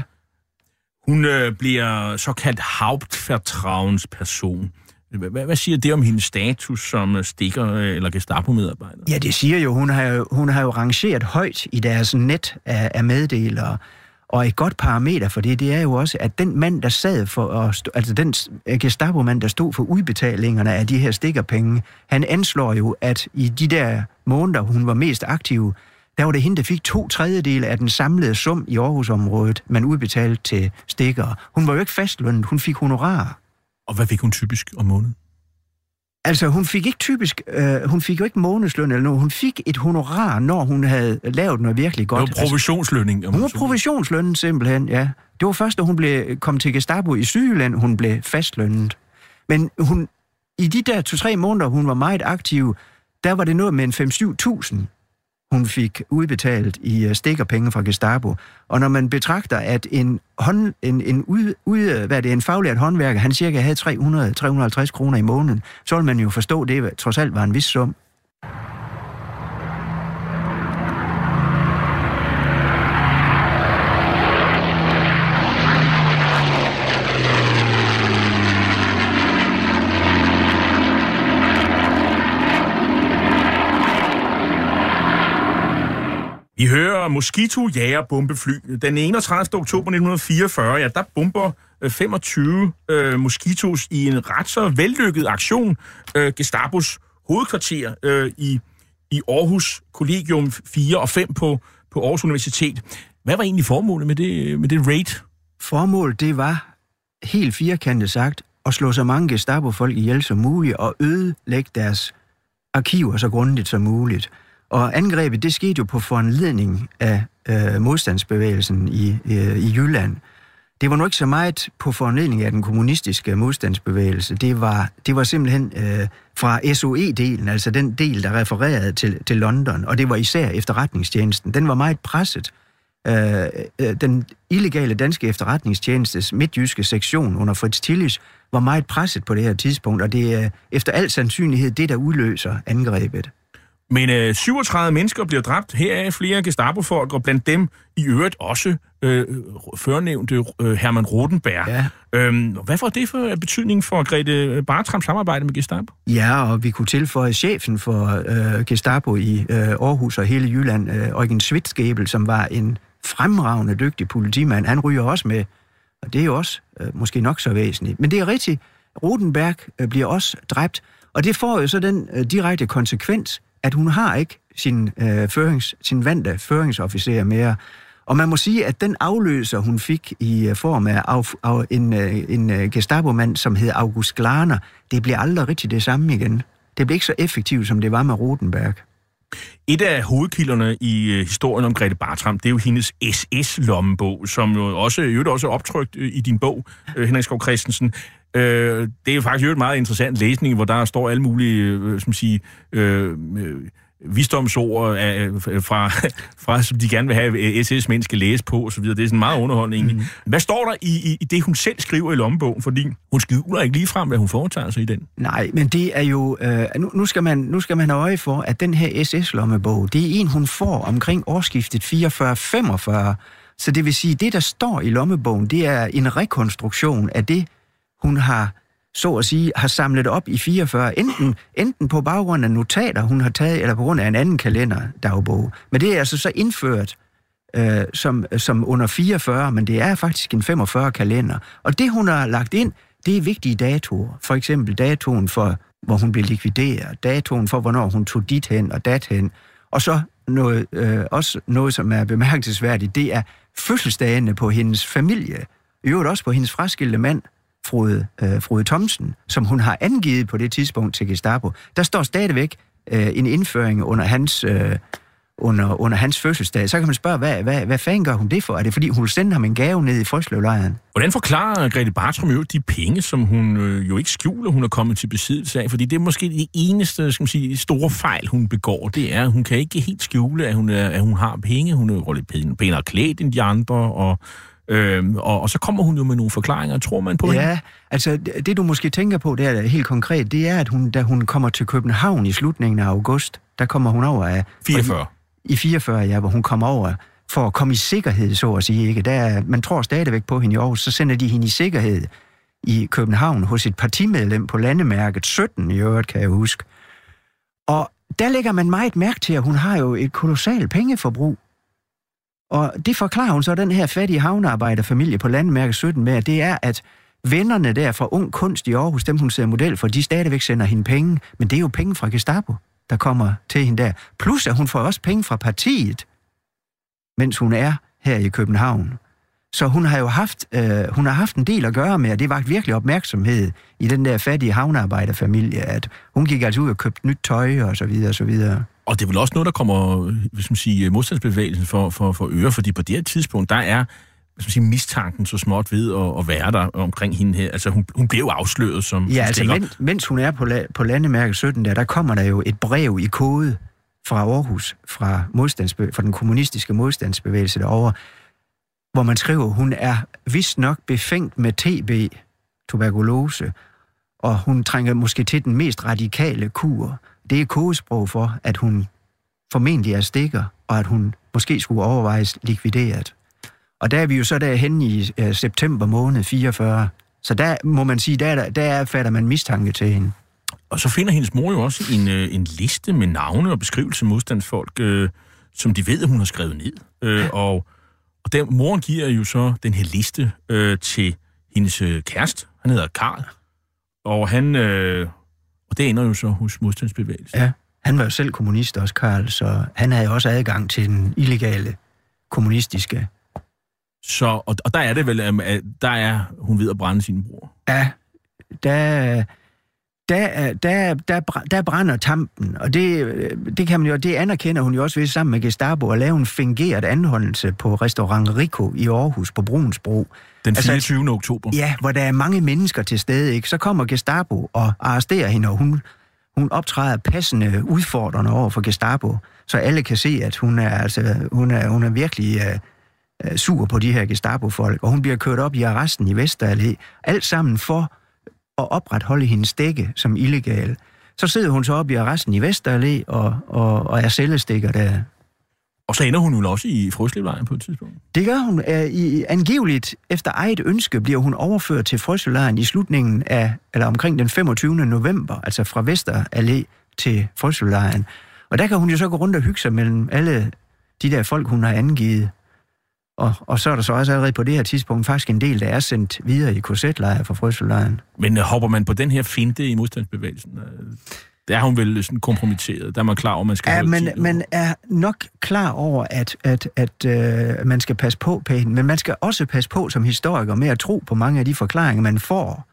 Hun øh, bliver såkaldt Hauptvertrauensperson. Hvad, hvad hvad siger det om hendes status som øh, stikker øh, eller Gestapo-medarbejder? Ja, det siger jo, hun har jo, hun har jo rangeret højt i deres net af, af meddelere. Og et godt parameter for det, det er jo også, at den mand, der sad for, at stå, altså den øh, Gestapo-mand, der stod for udbetalingerne af de her stikkerpenge, han anslår jo, at i de der måneder, hun var mest aktiv, der var det hende, der fik to tredjedele af den samlede sum i Aarhusområdet, man udbetalte til stikkere. Hun var jo ikke fastlønnet, hun fik honorar. Og hvad fik hun typisk om måneden? Altså, hun fik ikke typisk, øh, hun fik jo ikke månedsløn eller noget. Hun fik et honorar, når hun havde lavet noget virkelig godt. Det var provisionslønning. om Hun var provisionslønnen simpelthen, ja. Det var først, da hun blev, kom til Gestapo i Sydjylland, hun blev fastlønnet. Men hun, i de der to-tre måneder, hun var meget aktiv, der var det noget med en 5-7.000, hun fik udbetalt i øh, stikkerpenge fra Gestapo. Og når man betragter, at en, hånd, en, en, ud, ud, hvad er det, en faglært håndværker, han cirka havde 300-350 kroner i måneden, så vil man jo forstå, at det trods alt var en vis sum. Vi hører Mosquito jager bombefly. Den 31. oktober 1944, ja, der bomber 25 øh, øh Mosquitos i en ret så vellykket aktion øh, Gestapos hovedkvarter øh, i, i Aarhus Kollegium 4 og 5 på, på Aarhus Universitet. Hvad var egentlig formålet med det, med det raid? Formålet, det var, helt firkantet sagt, at slå så mange Gestapo-folk ihjel som muligt og ødelægge deres arkiver så grundigt som muligt. Og angrebet, det skete jo på foranledning af øh, modstandsbevægelsen i, øh, i Jylland. Det var nu ikke så meget på foranledning af den kommunistiske modstandsbevægelse. Det var, det var simpelthen øh, fra SOE-delen, altså den del, der refererede til, til London, og det var især efterretningstjenesten. Den var meget presset. Øh, øh, den illegale danske efterretningstjenestes midtjyske sektion under Fritz Tillis var meget presset på det her tidspunkt, og det er efter al sandsynlighed det, der udløser angrebet. Men øh, 37 mennesker bliver dræbt, heraf flere Gestapo-folk, og blandt dem i øvrigt også øh, førnævnte øh, Hermann Rotenberg. Ja. Øhm, hvad får det for betydning for Grete Bartrams samarbejde med Gestapo? Ja, og vi kunne tilføje chefen for øh, Gestapo i øh, Aarhus og hele Jylland, øh, Eugen Svitsgebel, som var en fremragende dygtig politimand. Han ryger også med, og det er jo også øh, måske nok så væsentligt. Men det er rigtigt, Rotenberg øh, bliver også dræbt, og det får jo så den øh, direkte konsekvens, at hun har ikke sin, øh, førings, sin vante føringsofficer mere. Og man må sige, at den afløser, hun fik i øh, form af, af, af en, øh, en øh, Gestapo-mand, som hed August Glarner, det bliver aldrig rigtig det samme igen. Det blev ikke så effektivt, som det var med Rotenberg. Et af hovedkilderne i øh, historien om Grete Bartram, det er jo hendes SS-lommebog, som jo også, jo også er optrykt i din bog, Henrik Skov Christensen. Øh, det er jo faktisk jo et meget interessant læsning, hvor der står alle mulige, øh, som sige, øh, øh, visdomsord af, øh, fra, fra, som de gerne vil have, SS-mænd skal læse på osv. Det er sådan meget underholdende egentlig. Mm. Hvad står der i, i, i det, hun selv skriver i lommebogen? Fordi hun skjuler ikke lige frem, hvad hun foretager sig i den. Nej, men det er jo... Øh, nu, nu, skal man, nu skal man have øje for, at den her SS-lommebog, det er en, hun får omkring årsskiftet 44-45. Så det vil sige, det, der står i lommebogen, det er en rekonstruktion af det, hun har så at sige, har samlet op i 44, enten, enten på baggrund af notater, hun har taget, eller på grund af en anden kalenderdagbog. Men det er altså så indført øh, som, som under 44, men det er faktisk en 45 kalender. Og det, hun har lagt ind, det er vigtige datoer. For eksempel datoen for, hvor hun blev likvideret, datoen for, hvornår hun tog dit hen og dat hen. Og så noget, øh, også noget, som er bemærkelsesværdigt, det er fødselsdagene på hendes familie. I øvrigt også på hendes fraskilte mand, Frode, øh, Frode Thomsen, som hun har angivet på det tidspunkt til Gestapo, der står stadigvæk øh, en indføring under hans, øh, under, under hans fødselsdag. Så kan man spørge, hvad, hvad, hvad fanden gør hun det for? Er det fordi, hun sender ham en gave ned i Frøslevlejren? Hvordan forklarer Grete Bartram jo de penge, som hun øh, jo ikke skjuler, hun er kommet til besiddelse af? Fordi det er måske det eneste skal man sige, store fejl, hun begår. Det er, at hun kan ikke helt skjule, at hun, er, at hun har penge. Hun er lidt pænere klædt end de andre, og Øhm, og, og så kommer hun jo med nogle forklaringer. Tror man på Ja, hende? altså det du måske tænker på, det er helt konkret, det er, at hun, da hun kommer til København i slutningen af august, der kommer hun over af... 44. I 44, ja, hvor hun kommer over for at komme i sikkerhed, så at sige. Ikke? Der, er- man tror stadigvæk på hende i Aarhus, så sender de hende i sikkerhed i København hos et partimedlem på landemærket 17 i øvrigt, kan jeg huske. Og der lægger man meget mærke til, at hun har jo et kolossalt pengeforbrug. Og det forklarer hun så den her fattige havnearbejderfamilie på landmærke 17 med, at det er, at vennerne der fra Ung Kunst i Aarhus, dem hun ser model for, de stadigvæk sender hende penge, men det er jo penge fra Gestapo, der kommer til hende der. Plus at hun får også penge fra partiet, mens hun er her i København. Så hun har jo haft, øh, hun har haft en del at gøre med, og det vagt virkelig opmærksomhed i den der fattige havnearbejderfamilie, at hun gik altså ud og købte nyt tøj og så videre og så videre. Og det er vel også noget, der kommer hvis man siger, modstandsbevægelsen for, for, for øre, fordi på det her tidspunkt, der er hvis man siger, mistanken så småt ved at, at være der omkring hende her. Altså, hun, hun blev jo afsløret som Ja, som altså mens, mens hun er på, la, på landemærke 17, der, der kommer der jo et brev i kode fra Aarhus, fra, modstandsbe, fra den kommunistiske modstandsbevægelse derovre, hvor man skriver, hun er vist nok befængt med TB, tuberkulose, og hun trænger måske til den mest radikale kur. Det er kodesprog for, at hun formentlig er stikker, og at hun måske skulle overvejes likvideret. Og der er vi jo så derhen i øh, september måned 44. Så der må man sige, der, der fatter man mistanke til hende. Og så finder hendes mor jo også en, øh, en liste med navne og beskrivelse af modstandsfolk, øh, som de ved, at hun har skrevet ned. Øh, og og der, moren giver jo så den her liste øh, til hendes øh, kæreste. Han hedder Karl. Og han... Øh, og det ender jo så hos modstandsbevægelsen. Ja, han var jo selv kommunist også, Karl, så han havde jo også adgang til den illegale kommunistiske. Så, og, og der er det vel, at der er hun ved at brænde sin bror. Ja, der, der, der, der, der brænder tampen, og det, det, kan man jo, det anerkender hun jo også ved sammen med Gestapo at lave en fingeret anholdelse på restaurant Rico i Aarhus på Brunsbro. Den 24. Altså, oktober. Ja, hvor der er mange mennesker til stede, ikke? Så kommer Gestapo og arresterer hende, og hun, hun optræder passende udfordrende over for Gestapo, så alle kan se, at hun er, altså, hun er, hun er virkelig uh, sur på de her Gestapo-folk, og hun bliver kørt op i arresten i Vesterallé. Alt sammen for at opretholde hendes dække som illegal. Så sidder hun så op i arresten i Vesterallé og, og, og er cellestikker der. Og så ender hun jo også i Frøslevlejren på et tidspunkt. Det gør hun. I, angiveligt efter eget ønske bliver hun overført til Frøslevlejren i slutningen af, eller omkring den 25. november, altså fra Vesterallé til Frøslevlejren. Og der kan hun jo så gå rundt og hygge sig mellem alle de der folk, hun har angivet. Og, og så er der så også allerede på det her tidspunkt faktisk en del, der er sendt videre i korsetlejre fra Frøselejren. Men uh, hopper man på den her finte i modstandsbevægelsen? Der er hun vel sådan kompromitteret. Der er man klar over, at man skal ja, man, man er nok klar over, at, at, at uh, man skal passe på på hende, men man skal også passe på som historiker med at tro på mange af de forklaringer, man får.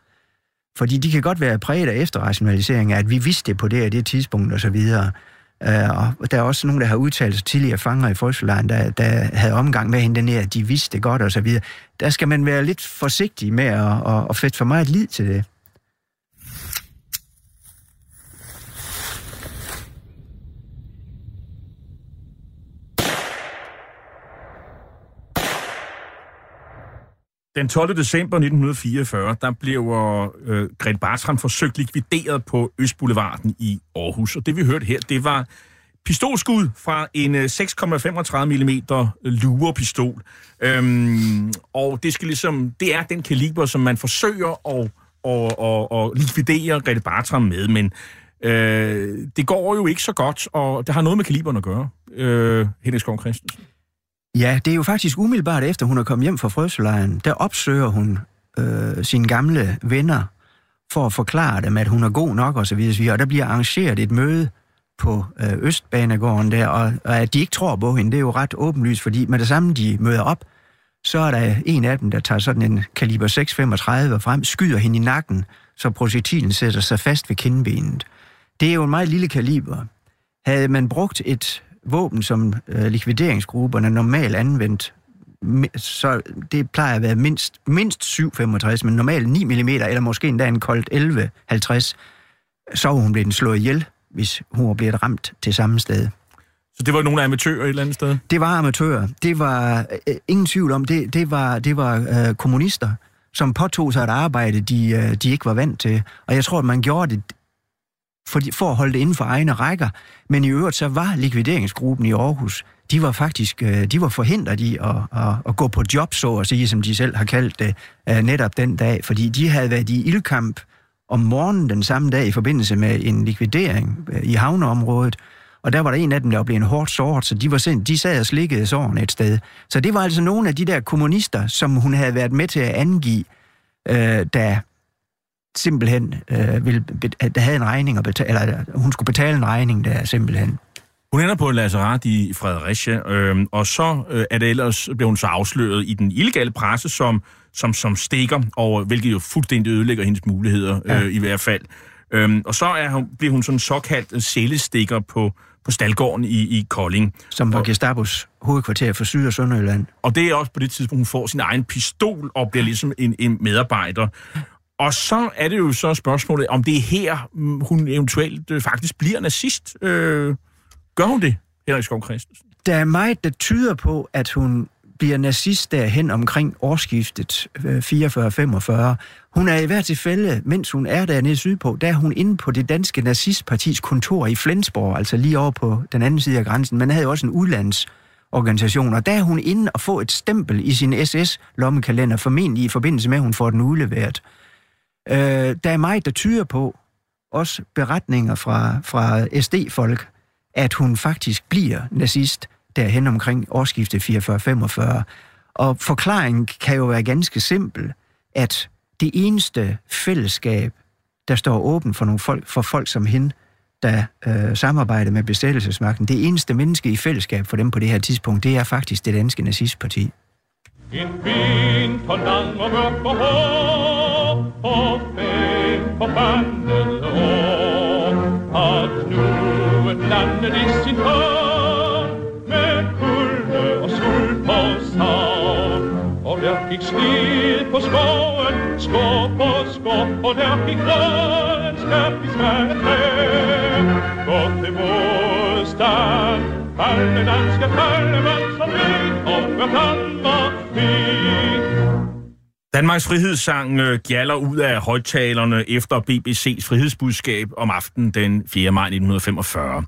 Fordi de kan godt være præget af efterrationalisering, at vi vidste det på det og det tidspunkt osv., Uh, og der er også nogen, der har udtalt sig tidligere fanger i Folkelejren, der, der havde omgang med hende der, at de vidste det godt og så videre. Der skal man være lidt forsigtig med at, at, at fætte for meget lid til det. Den 12. december 1944, der blev øh, Grete Bartram forsøgt likvideret på Østboulevarden i Aarhus. Og det vi hørte her, det var pistolskud fra en 6,35 mm luerpistol. Øhm, og det, skal ligesom, det er den kaliber, som man forsøger at, at, at, at likvidere Grete Bartram med, men øh, det går jo ikke så godt, og det har noget med kaliberen at gøre, øh, Henrik Skov Christensen. Ja, det er jo faktisk umiddelbart efter, hun er kommet hjem fra frøselejren, der opsøger hun øh, sine gamle venner for at forklare dem, at hun er god nok og så videre. Og der bliver arrangeret et møde på øh, Østbanegården der, og, og at de ikke tror på hende, det er jo ret åbenlyst, fordi med det samme, de møder op, så er der en af dem, der tager sådan en kaliber 635 frem, skyder hende i nakken, så projektilen sætter sig fast ved kindbenet. Det er jo en meget lille kaliber. Havde man brugt et våben, som øh, likvideringsgrupperne normalt anvendt, så det plejer at være mindst, mindst 7,65, men normalt 9 mm, eller måske endda en koldt 11,50, så hun blev den slået ihjel, hvis hun var blevet ramt til samme sted. Så det var nogle amatører et eller andet sted? Det var amatører. Det var øh, ingen tvivl om, det, det var, det var øh, kommunister, som påtog sig et arbejde, de, øh, de ikke var vant til. Og jeg tror, at man gjorde det for, for at holde det inden for egne rækker. Men i øvrigt så var likvideringsgruppen i Aarhus, de var faktisk øh, de var forhindret i at, at, at gå på job, så at sige, som de selv har kaldt det, øh, netop den dag, fordi de havde været i ildkamp om morgenen den samme dag i forbindelse med en likvidering øh, i havneområdet, og der var der en af dem, der blev en hårdt såret, så de, var sind, de sad og slikkede sårene et sted. Så det var altså nogle af de der kommunister, som hun havde været med til at angive, øh, da simpelthen øh, ville, der havde en regning, at betale, eller hun skulle betale en regning der simpelthen. Hun ender på et lazaret i Fredericia, øh, og så øh, er det ellers, bliver hun så afsløret i den illegale presse som, som, som stikker, og hvilket jo fuldstændig ødelægger hendes muligheder, ja. øh, i hvert fald. Øh, og så er hun, bliver hun sådan såkaldt cellestikker på, på Stalgården i, i Kolding. Som var Gestapos hovedkvarter for Syd- og Sønderjylland. Og det er også på det tidspunkt, hun får sin egen pistol og bliver ligesom en, en medarbejder. Og så er det jo så spørgsmålet, om det er her, mm, hun eventuelt øh, faktisk bliver nazist. Øh, gør hun det, Henrik Skov Christensen? Der er meget, der tyder på, at hun bliver nazist derhen omkring årsskiftet øh, 44-45. Hun er i hvert tilfælde, mens hun er dernede sydpå, der er hun inde på det danske nazistpartis kontor i Flensborg, altså lige over på den anden side af grænsen. Man havde jo også en udlandsorganisation, og der er hun inde og få et stempel i sin SS-lommekalender, formentlig i forbindelse med, at hun får den udleveret. Øh, der er meget, der tyder på, også beretninger fra, fra SD-folk, at hun faktisk bliver nazist derhen omkring årsskiftet 44-45. Og forklaringen kan jo være ganske simpel, at det eneste fællesskab, der står åben for, nogle folk, for folk som hende, der øh, samarbejder med besættelsesmagten, det eneste menneske i fællesskab for dem på det her tidspunkt, det er faktisk det danske nazistparti. En vinter lang og mørk og hård, og fem forbandede år har knudet landet i sin hånd med kulde og sult og savn. Og der gik slid på skoven, skov på skov, og der gik rådenskab i skatten. Godt til modstand, danske falde, man som vil, og hver Danmark fik. Danmarks frihedssang øh, ud af højtalerne efter BBC's frihedsbudskab om aftenen den 4. maj 1945.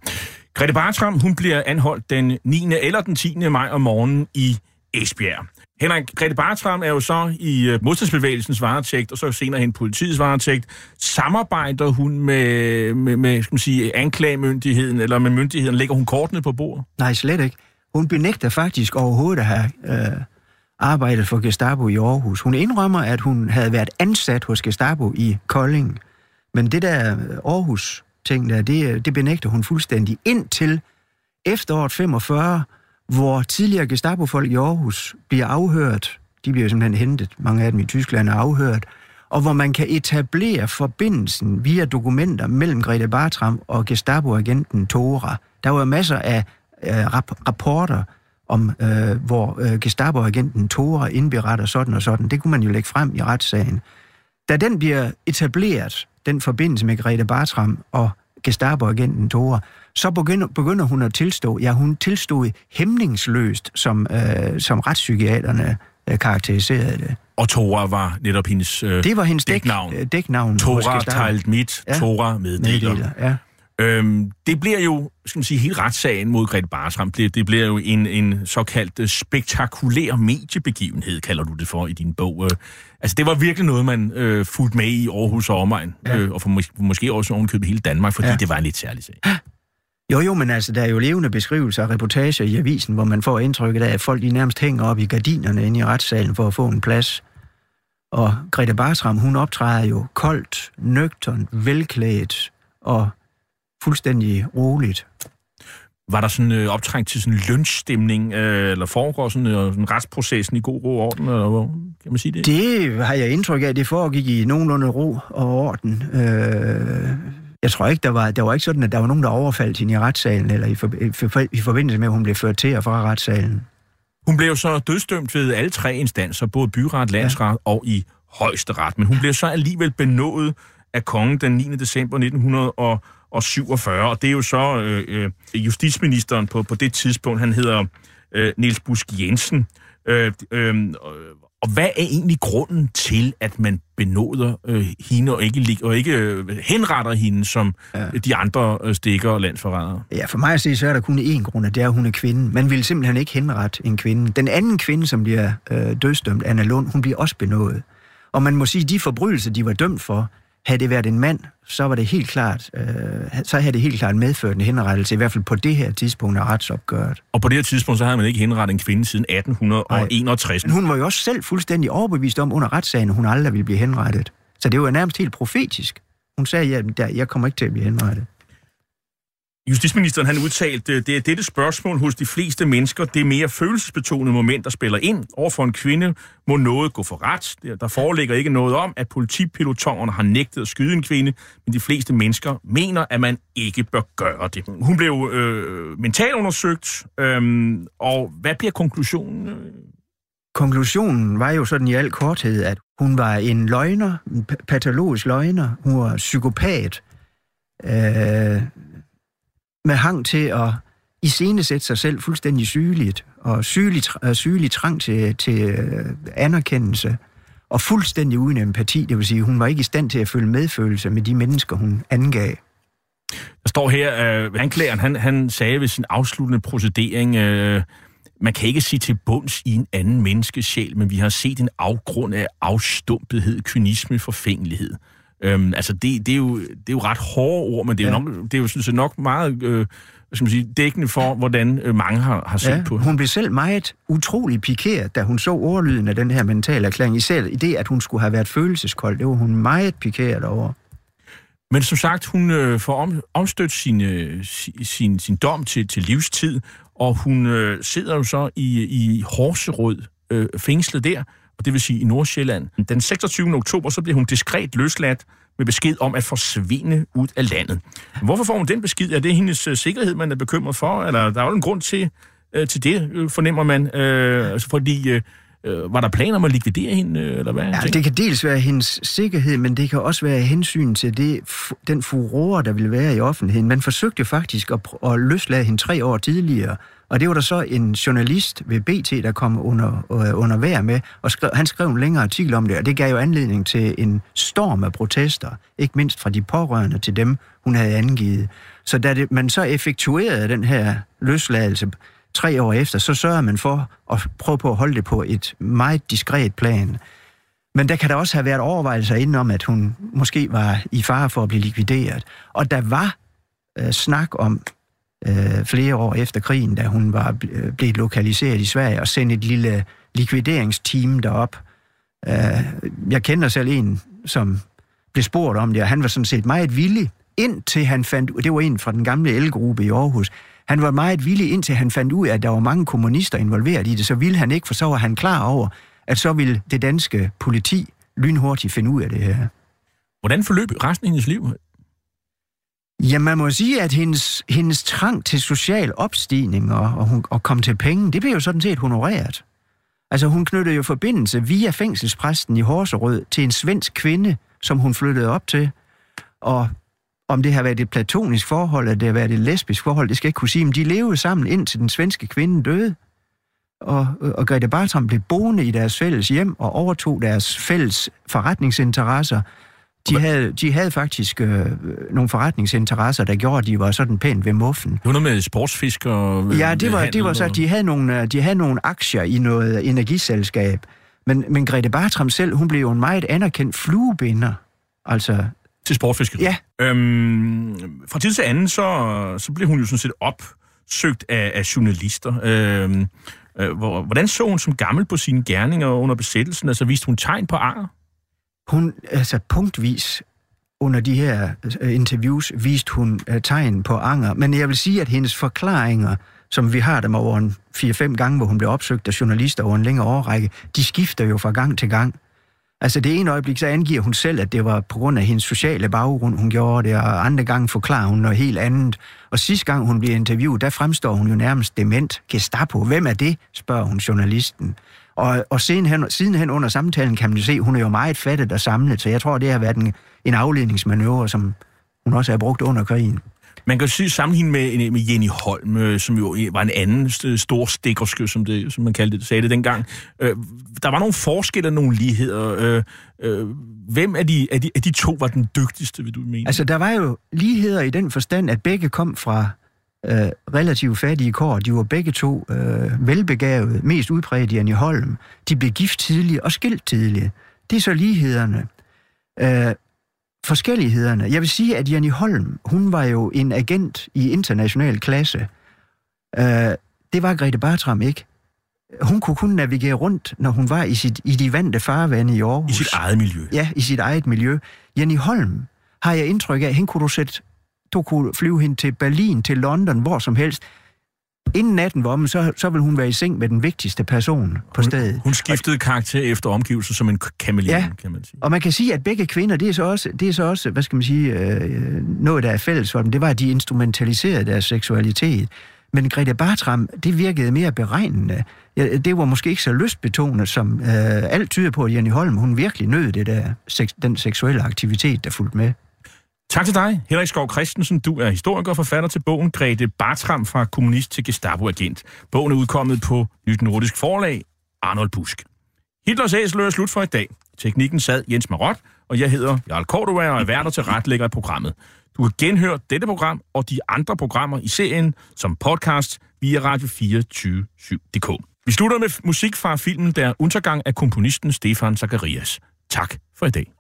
Grete Bartram, hun bliver anholdt den 9. eller den 10. maj om morgenen i Esbjerg. Henrik Grete Bartram er jo så i øh, modstandsbevægelsens varetægt, og så senere hen politiets varetægt. Samarbejder hun med, med, med skal man sige, anklagemyndigheden, eller med myndigheden? Lægger hun kortene på bordet? Nej, slet ikke. Hun benægter faktisk overhovedet at have øh, arbejdet for Gestapo i Aarhus. Hun indrømmer, at hun havde været ansat hos Gestapo i Kolding. Men det der øh, Aarhus-ting der, det, øh, det benægter hun fuldstændig indtil efteråret 45, hvor tidligere Gestapo-folk i Aarhus bliver afhørt. De bliver simpelthen hentet, mange af dem i Tyskland er afhørt. Og hvor man kan etablere forbindelsen via dokumenter mellem Grete Bartram og Gestapo-agenten Tora. Der var masser af øh, rap- rapporter om, øh, hvor øh, Gestapo-agenten Tora indberetter sådan og sådan. Det kunne man jo lægge frem i retssagen. Da den bliver etableret, den forbindelse med Grete Bartram og Gestapo-agenten Tora, så begynder, begynder hun at tilstå, ja, hun tilstod hæmningsløst, som, øh, som retspsykiaterne øh, karakteriserede det. Og Tora var netop hendes øh, Det var hendes dæk, dæknavn. dæknavn. Tora teilt mit, Ja. Tora meddeler. Meddeler, ja. Øhm, det bliver jo, skal man sige, hele retssagen mod Grete Bartram, det, det bliver jo en, en såkaldt øh, spektakulær mediebegivenhed, kalder du det for i din bog. Øh, altså, det var virkelig noget, man øh, fulgte med i Aarhus og omegn, Ja. øh, og for mås- måske også ovenkøbet hele Danmark, fordi Ja. ja. det var en lidt særlig sag. Jo, jo, men altså, der er jo levende beskrivelser og reportager i avisen, hvor man får indtrykket af, at folk de nærmest hænger op i gardinerne inde i retssalen for at få en plads. Og Grete Bartram, hun optræder jo koldt, nøgternt, velklædt og fuldstændig roligt. Var der sådan øh, optrængt til sådan en lynchstemning, øh, eller foregår sådan, øh, sådan retsprocessen i god ro og orden, eller hvad? kan man sige det? Det har jeg indtryk af, det foregik i nogenlunde ro og orden. Øh, jeg tror ikke, der var, der var ikke sådan, at der var nogen, der overfaldt hende i retssalen, eller i, for, for, i forbindelse med, at hun blev ført til og fra retssalen. Hun blev så dødsdømt ved alle tre instanser, både byret, landsret ja. og i højesteret. Men hun blev så alligevel benådet af kongen den 9. december 1947, og det er jo så øh, øh, justitsministeren på, på det tidspunkt, han hedder øh, Niels Busk Jensen. Øh, øh, og hvad er egentlig grunden til, at man benåder øh, hende og ikke, og ikke øh, henretter hende som ja. de andre øh, stikker og landsforrædere? Ja, for mig at se, så er der kun én grund, og det er, at hun er kvinde. Man vil simpelthen ikke henrette en kvinde. Den anden kvinde, som bliver øh, dødsdømt, Anna Lund, hun bliver også benådet. Og man må sige, at de forbrydelser, de var dømt for, havde det været en mand, så var det helt klart, øh, så havde det helt klart medført en henrettelse, i hvert fald på det her tidspunkt af retsopgøret. Og på det her tidspunkt, så havde man ikke henrettet en kvinde siden 1861. Men hun var jo også selv fuldstændig overbevist om under retssagen, at hun aldrig ville blive henrettet. Så det var nærmest helt profetisk. Hun sagde, at ja, jeg kommer ikke til at blive henrettet. Justitsministeren han udtalte, det er dette spørgsmål hos de fleste mennesker, det er mere følelsesbetonede moment, der spiller ind. Overfor en kvinde må noget gå for ret. Der- foreligger ikke noget om, at politipilotongerne har nægtet at skyde en kvinde, men de fleste mennesker mener, at man ikke bør gøre det. Hun blev øh, mentalundersøgt, øh, og hvad bliver konklusionen? Konklusionen var jo sådan i al korthed, at hun var en løgner, en patologisk løgner. Hun var psykopat, øh, med hang til at iscenesætte sig selv fuldstændig sygeligt, og sygelig, tra- sygelig trang til, til øh, anerkendelse, og fuldstændig uden empati, det vil sige, hun var ikke i stand til at føle medfølelse med de mennesker, hun angav. Der står her, øh, anklageren, han, han sagde ved sin afsluttende procedering, øh, man kan ikke sige til bunds i en anden menneskesjæl, men vi har set en afgrund af afstumpethed, kynisme, forfængelighed. Øhm, altså, det, det, er jo, det er jo ret hårde ord, men det er jo, Ja. nok, det er jo synes jeg, nok meget øh, skal man sige, dækkende for, hvordan øh, mange har, har set Ja, på hun blev selv meget utrolig pikeret, da hun så ordlyden af den her mentale erklæring. Især i det, at hun skulle have været følelseskold, det var hun meget pikeret over. Men som sagt, hun øh, får om, omstødt sin, øh, si- sin, sin dom til, til livstid, og hun øh, sidder jo så i, i Horserød øh, fængslet der, og det vil sige i Nordsjælland. Den 26. oktober, så bliver hun diskret løsladt, med besked om at forsvinde ud af landet. Hvorfor får hun den besked? Er det hendes øh, sikkerhed, man er bekymret for? Eller der er jo en grund til, øh, til det, øh, fornemmer man. Øh, altså fordi, øh, øh, var der planer om at likvidere hende, øh, eller hvad? Ja, det kan dels være hendes sikkerhed, men det kan også være hensyn til det, den furore, der ville være i offentligheden. Man forsøgte faktisk at, at løslade hende tre år tidligere, og det var der så en journalist ved BT, der kom under, øh, under vejr med, og skrev, han skrev en længere artikel om det, og det gav jo anledning til en storm af protester, ikke mindst fra de pårørende til dem, hun havde angivet. Så da det, man så effektuerede den her løsladelse tre år efter, så sørger man for at prøve på at holde det på et meget diskret plan. Men der kan der også have været overvejelser inden om, at hun måske var i fare for at blive likvideret. Og der var øh, snak om øh, flere år efter krigen, da hun var øh, blevet lokaliseret i Sverige, og sende et lille likvideringsteam derop. Øh, jeg kender selv en, som blev spurgt om det, og han var sådan set meget villig, indtil han fandt, det var en fra den gamle elgruppe i Aarhus, han var meget villig, indtil han fandt ud af, at der var mange kommunister involveret i det, så ville han ikke, for så var han klar over, at så ville det danske politi lynhurtigt finde ud af det her. Hvordan forløb resten af hendes liv? Ja, man må sige, at hendes, hendes trang til social opstigning og, og, hun, og komme til penge, det blev jo sådan set honoreret. Altså, hun knyttede jo forbindelse via fængselspræsten i Horserød til en svensk kvinde, som hun flyttede op til. Og om det har været et platonisk forhold, eller det har været et lesbisk forhold, det skal jeg ikke kunne sige, men de levede sammen indtil den svenske kvinde døde. Og, og Grete Bartram blev boende i deres fælles hjem og overtog deres fælles forretningsinteresser. De havde, de havde faktisk øh, nogle forretningsinteresser, der gjorde, at de var sådan pænt ved muffen. Var noget med sportsfisk og... Ja, det var, det var så, at de havde, nogle, øh, de havde nogle aktier i noget energiselskab. Men, men Grete Bartram selv, hun blev jo en meget anerkendt fluebinder. Altså, Til sportsfiskeri. Ja. Øhm, fra tid til anden, så, så blev hun jo sådan set opsøgt af, af journalister. Øhm, øh, hvor, hvordan så hun som gammel på sine gerninger under besættelsen? Altså, viste hun tegn på anger? Hun, altså punktvis under de her øh, interviews, viste hun øh, tegn på anger. Men jeg vil sige, at hendes forklaringer, som vi har dem over en 4-5 gange, hvor hun blev opsøgt af journalister over en længere årrække, de skifter jo fra gang til gang. Altså det ene øjeblik, så angiver hun selv, at det var på grund af hendes sociale baggrund, hun gjorde det, og andre gange forklarer hun noget helt andet. Og sidste gang hun bliver interviewet, der fremstår hun jo nærmest dement. Gestapo, hvem er det, spørger hun journalisten. Og, og sidenhen, sidenhen under samtalen kan man jo se, hun er jo meget fattet og samlet, så jeg tror, det har været en, en afledningsmanøvre, som hun også har brugt under krigen. Man kan jo sige sammenligne med, med Jenny Holm, øh, som jo var en anden st- stor stikkerske, som, det, som man kaldte det, sagde det dengang. Øh, der var nogle forskelle og nogle ligheder. Øh, øh, hvem af de, af, de, af de to var den dygtigste, vil du mene? Altså, der var jo ligheder i den forstand, at begge kom fra øh, relativt fattige kår. De var begge to øh, velbegavede, mest udbredt Jenny Holm. De blev gift tidligt og skilt tidligt. Det er så lighederne. Øh, forskellighederne. Jeg vil sige, at Jenny Holm, hun var jo en agent i international klasse. Øh, det var Grete Bartram ikke. Hun kunne kun navigere rundt, når hun var i, sit, i de vante farvande i Aarhus. I sit eget miljø. Ja, i sit eget miljø. Jenny Holm har jeg indtryk af, hende kunne du sætte, du kunne flyve hende til Berlin, til London, hvor som helst. Inden natten var om, så, så vil hun være i seng med den vigtigste person på stedet. Hun skiftede karakter efter omgivelser som en kameleon, Ja. kan man sige. Og man kan sige, at begge kvinder, det er så også, det er så også hvad skal man sige, øh, noget, der er fælles for dem. Det var, at de instrumentaliserede deres seksualitet. Men Grete Bartram, det virkede mere beregnende. Ja, det var måske ikke så lystbetonet, som øh, alt tyder på, at Jenny Holm, hun virkelig nød det der, seks, den seksuelle aktivitet, der fulgte med. Tak til dig, Henrik Skov Christensen. Du er historiker og forfatter til bogen Grete Bartram fra kommunist til Gestapo-agent. Bogen er udkommet på Nyt Nordisk Forlag, Arnold Busk. Hitlers æsel er slut for i dag. Teknikken sad Jens Marot, og jeg hedder Jarl Cordova og er værter til retlægger i programmet. Du kan genhøre dette program og de andre programmer i serien som podcast via radio247.dk. Vi slutter med musik fra filmen Der Untergang af komponisten Stefan Zacharias. Tak for i dag.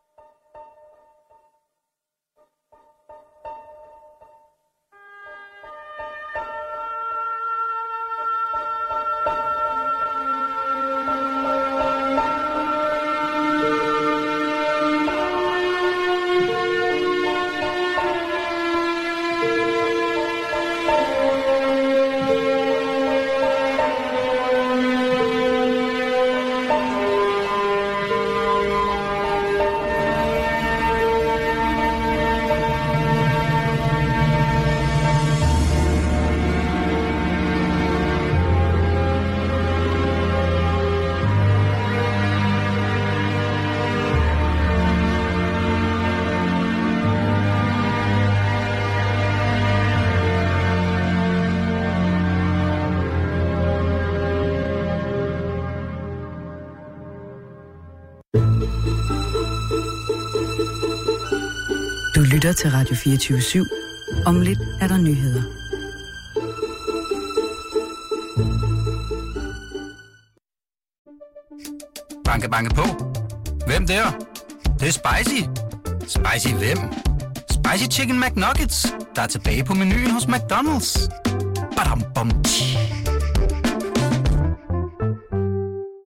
Lytter til Radio 24-7. Om lidt er der nyheder. Banke, banke på. Hvem der? Det, det er spicy. Spicy hvem? Spicy Chicken McNuggets, der er tilbage på menuen hos McDonald's.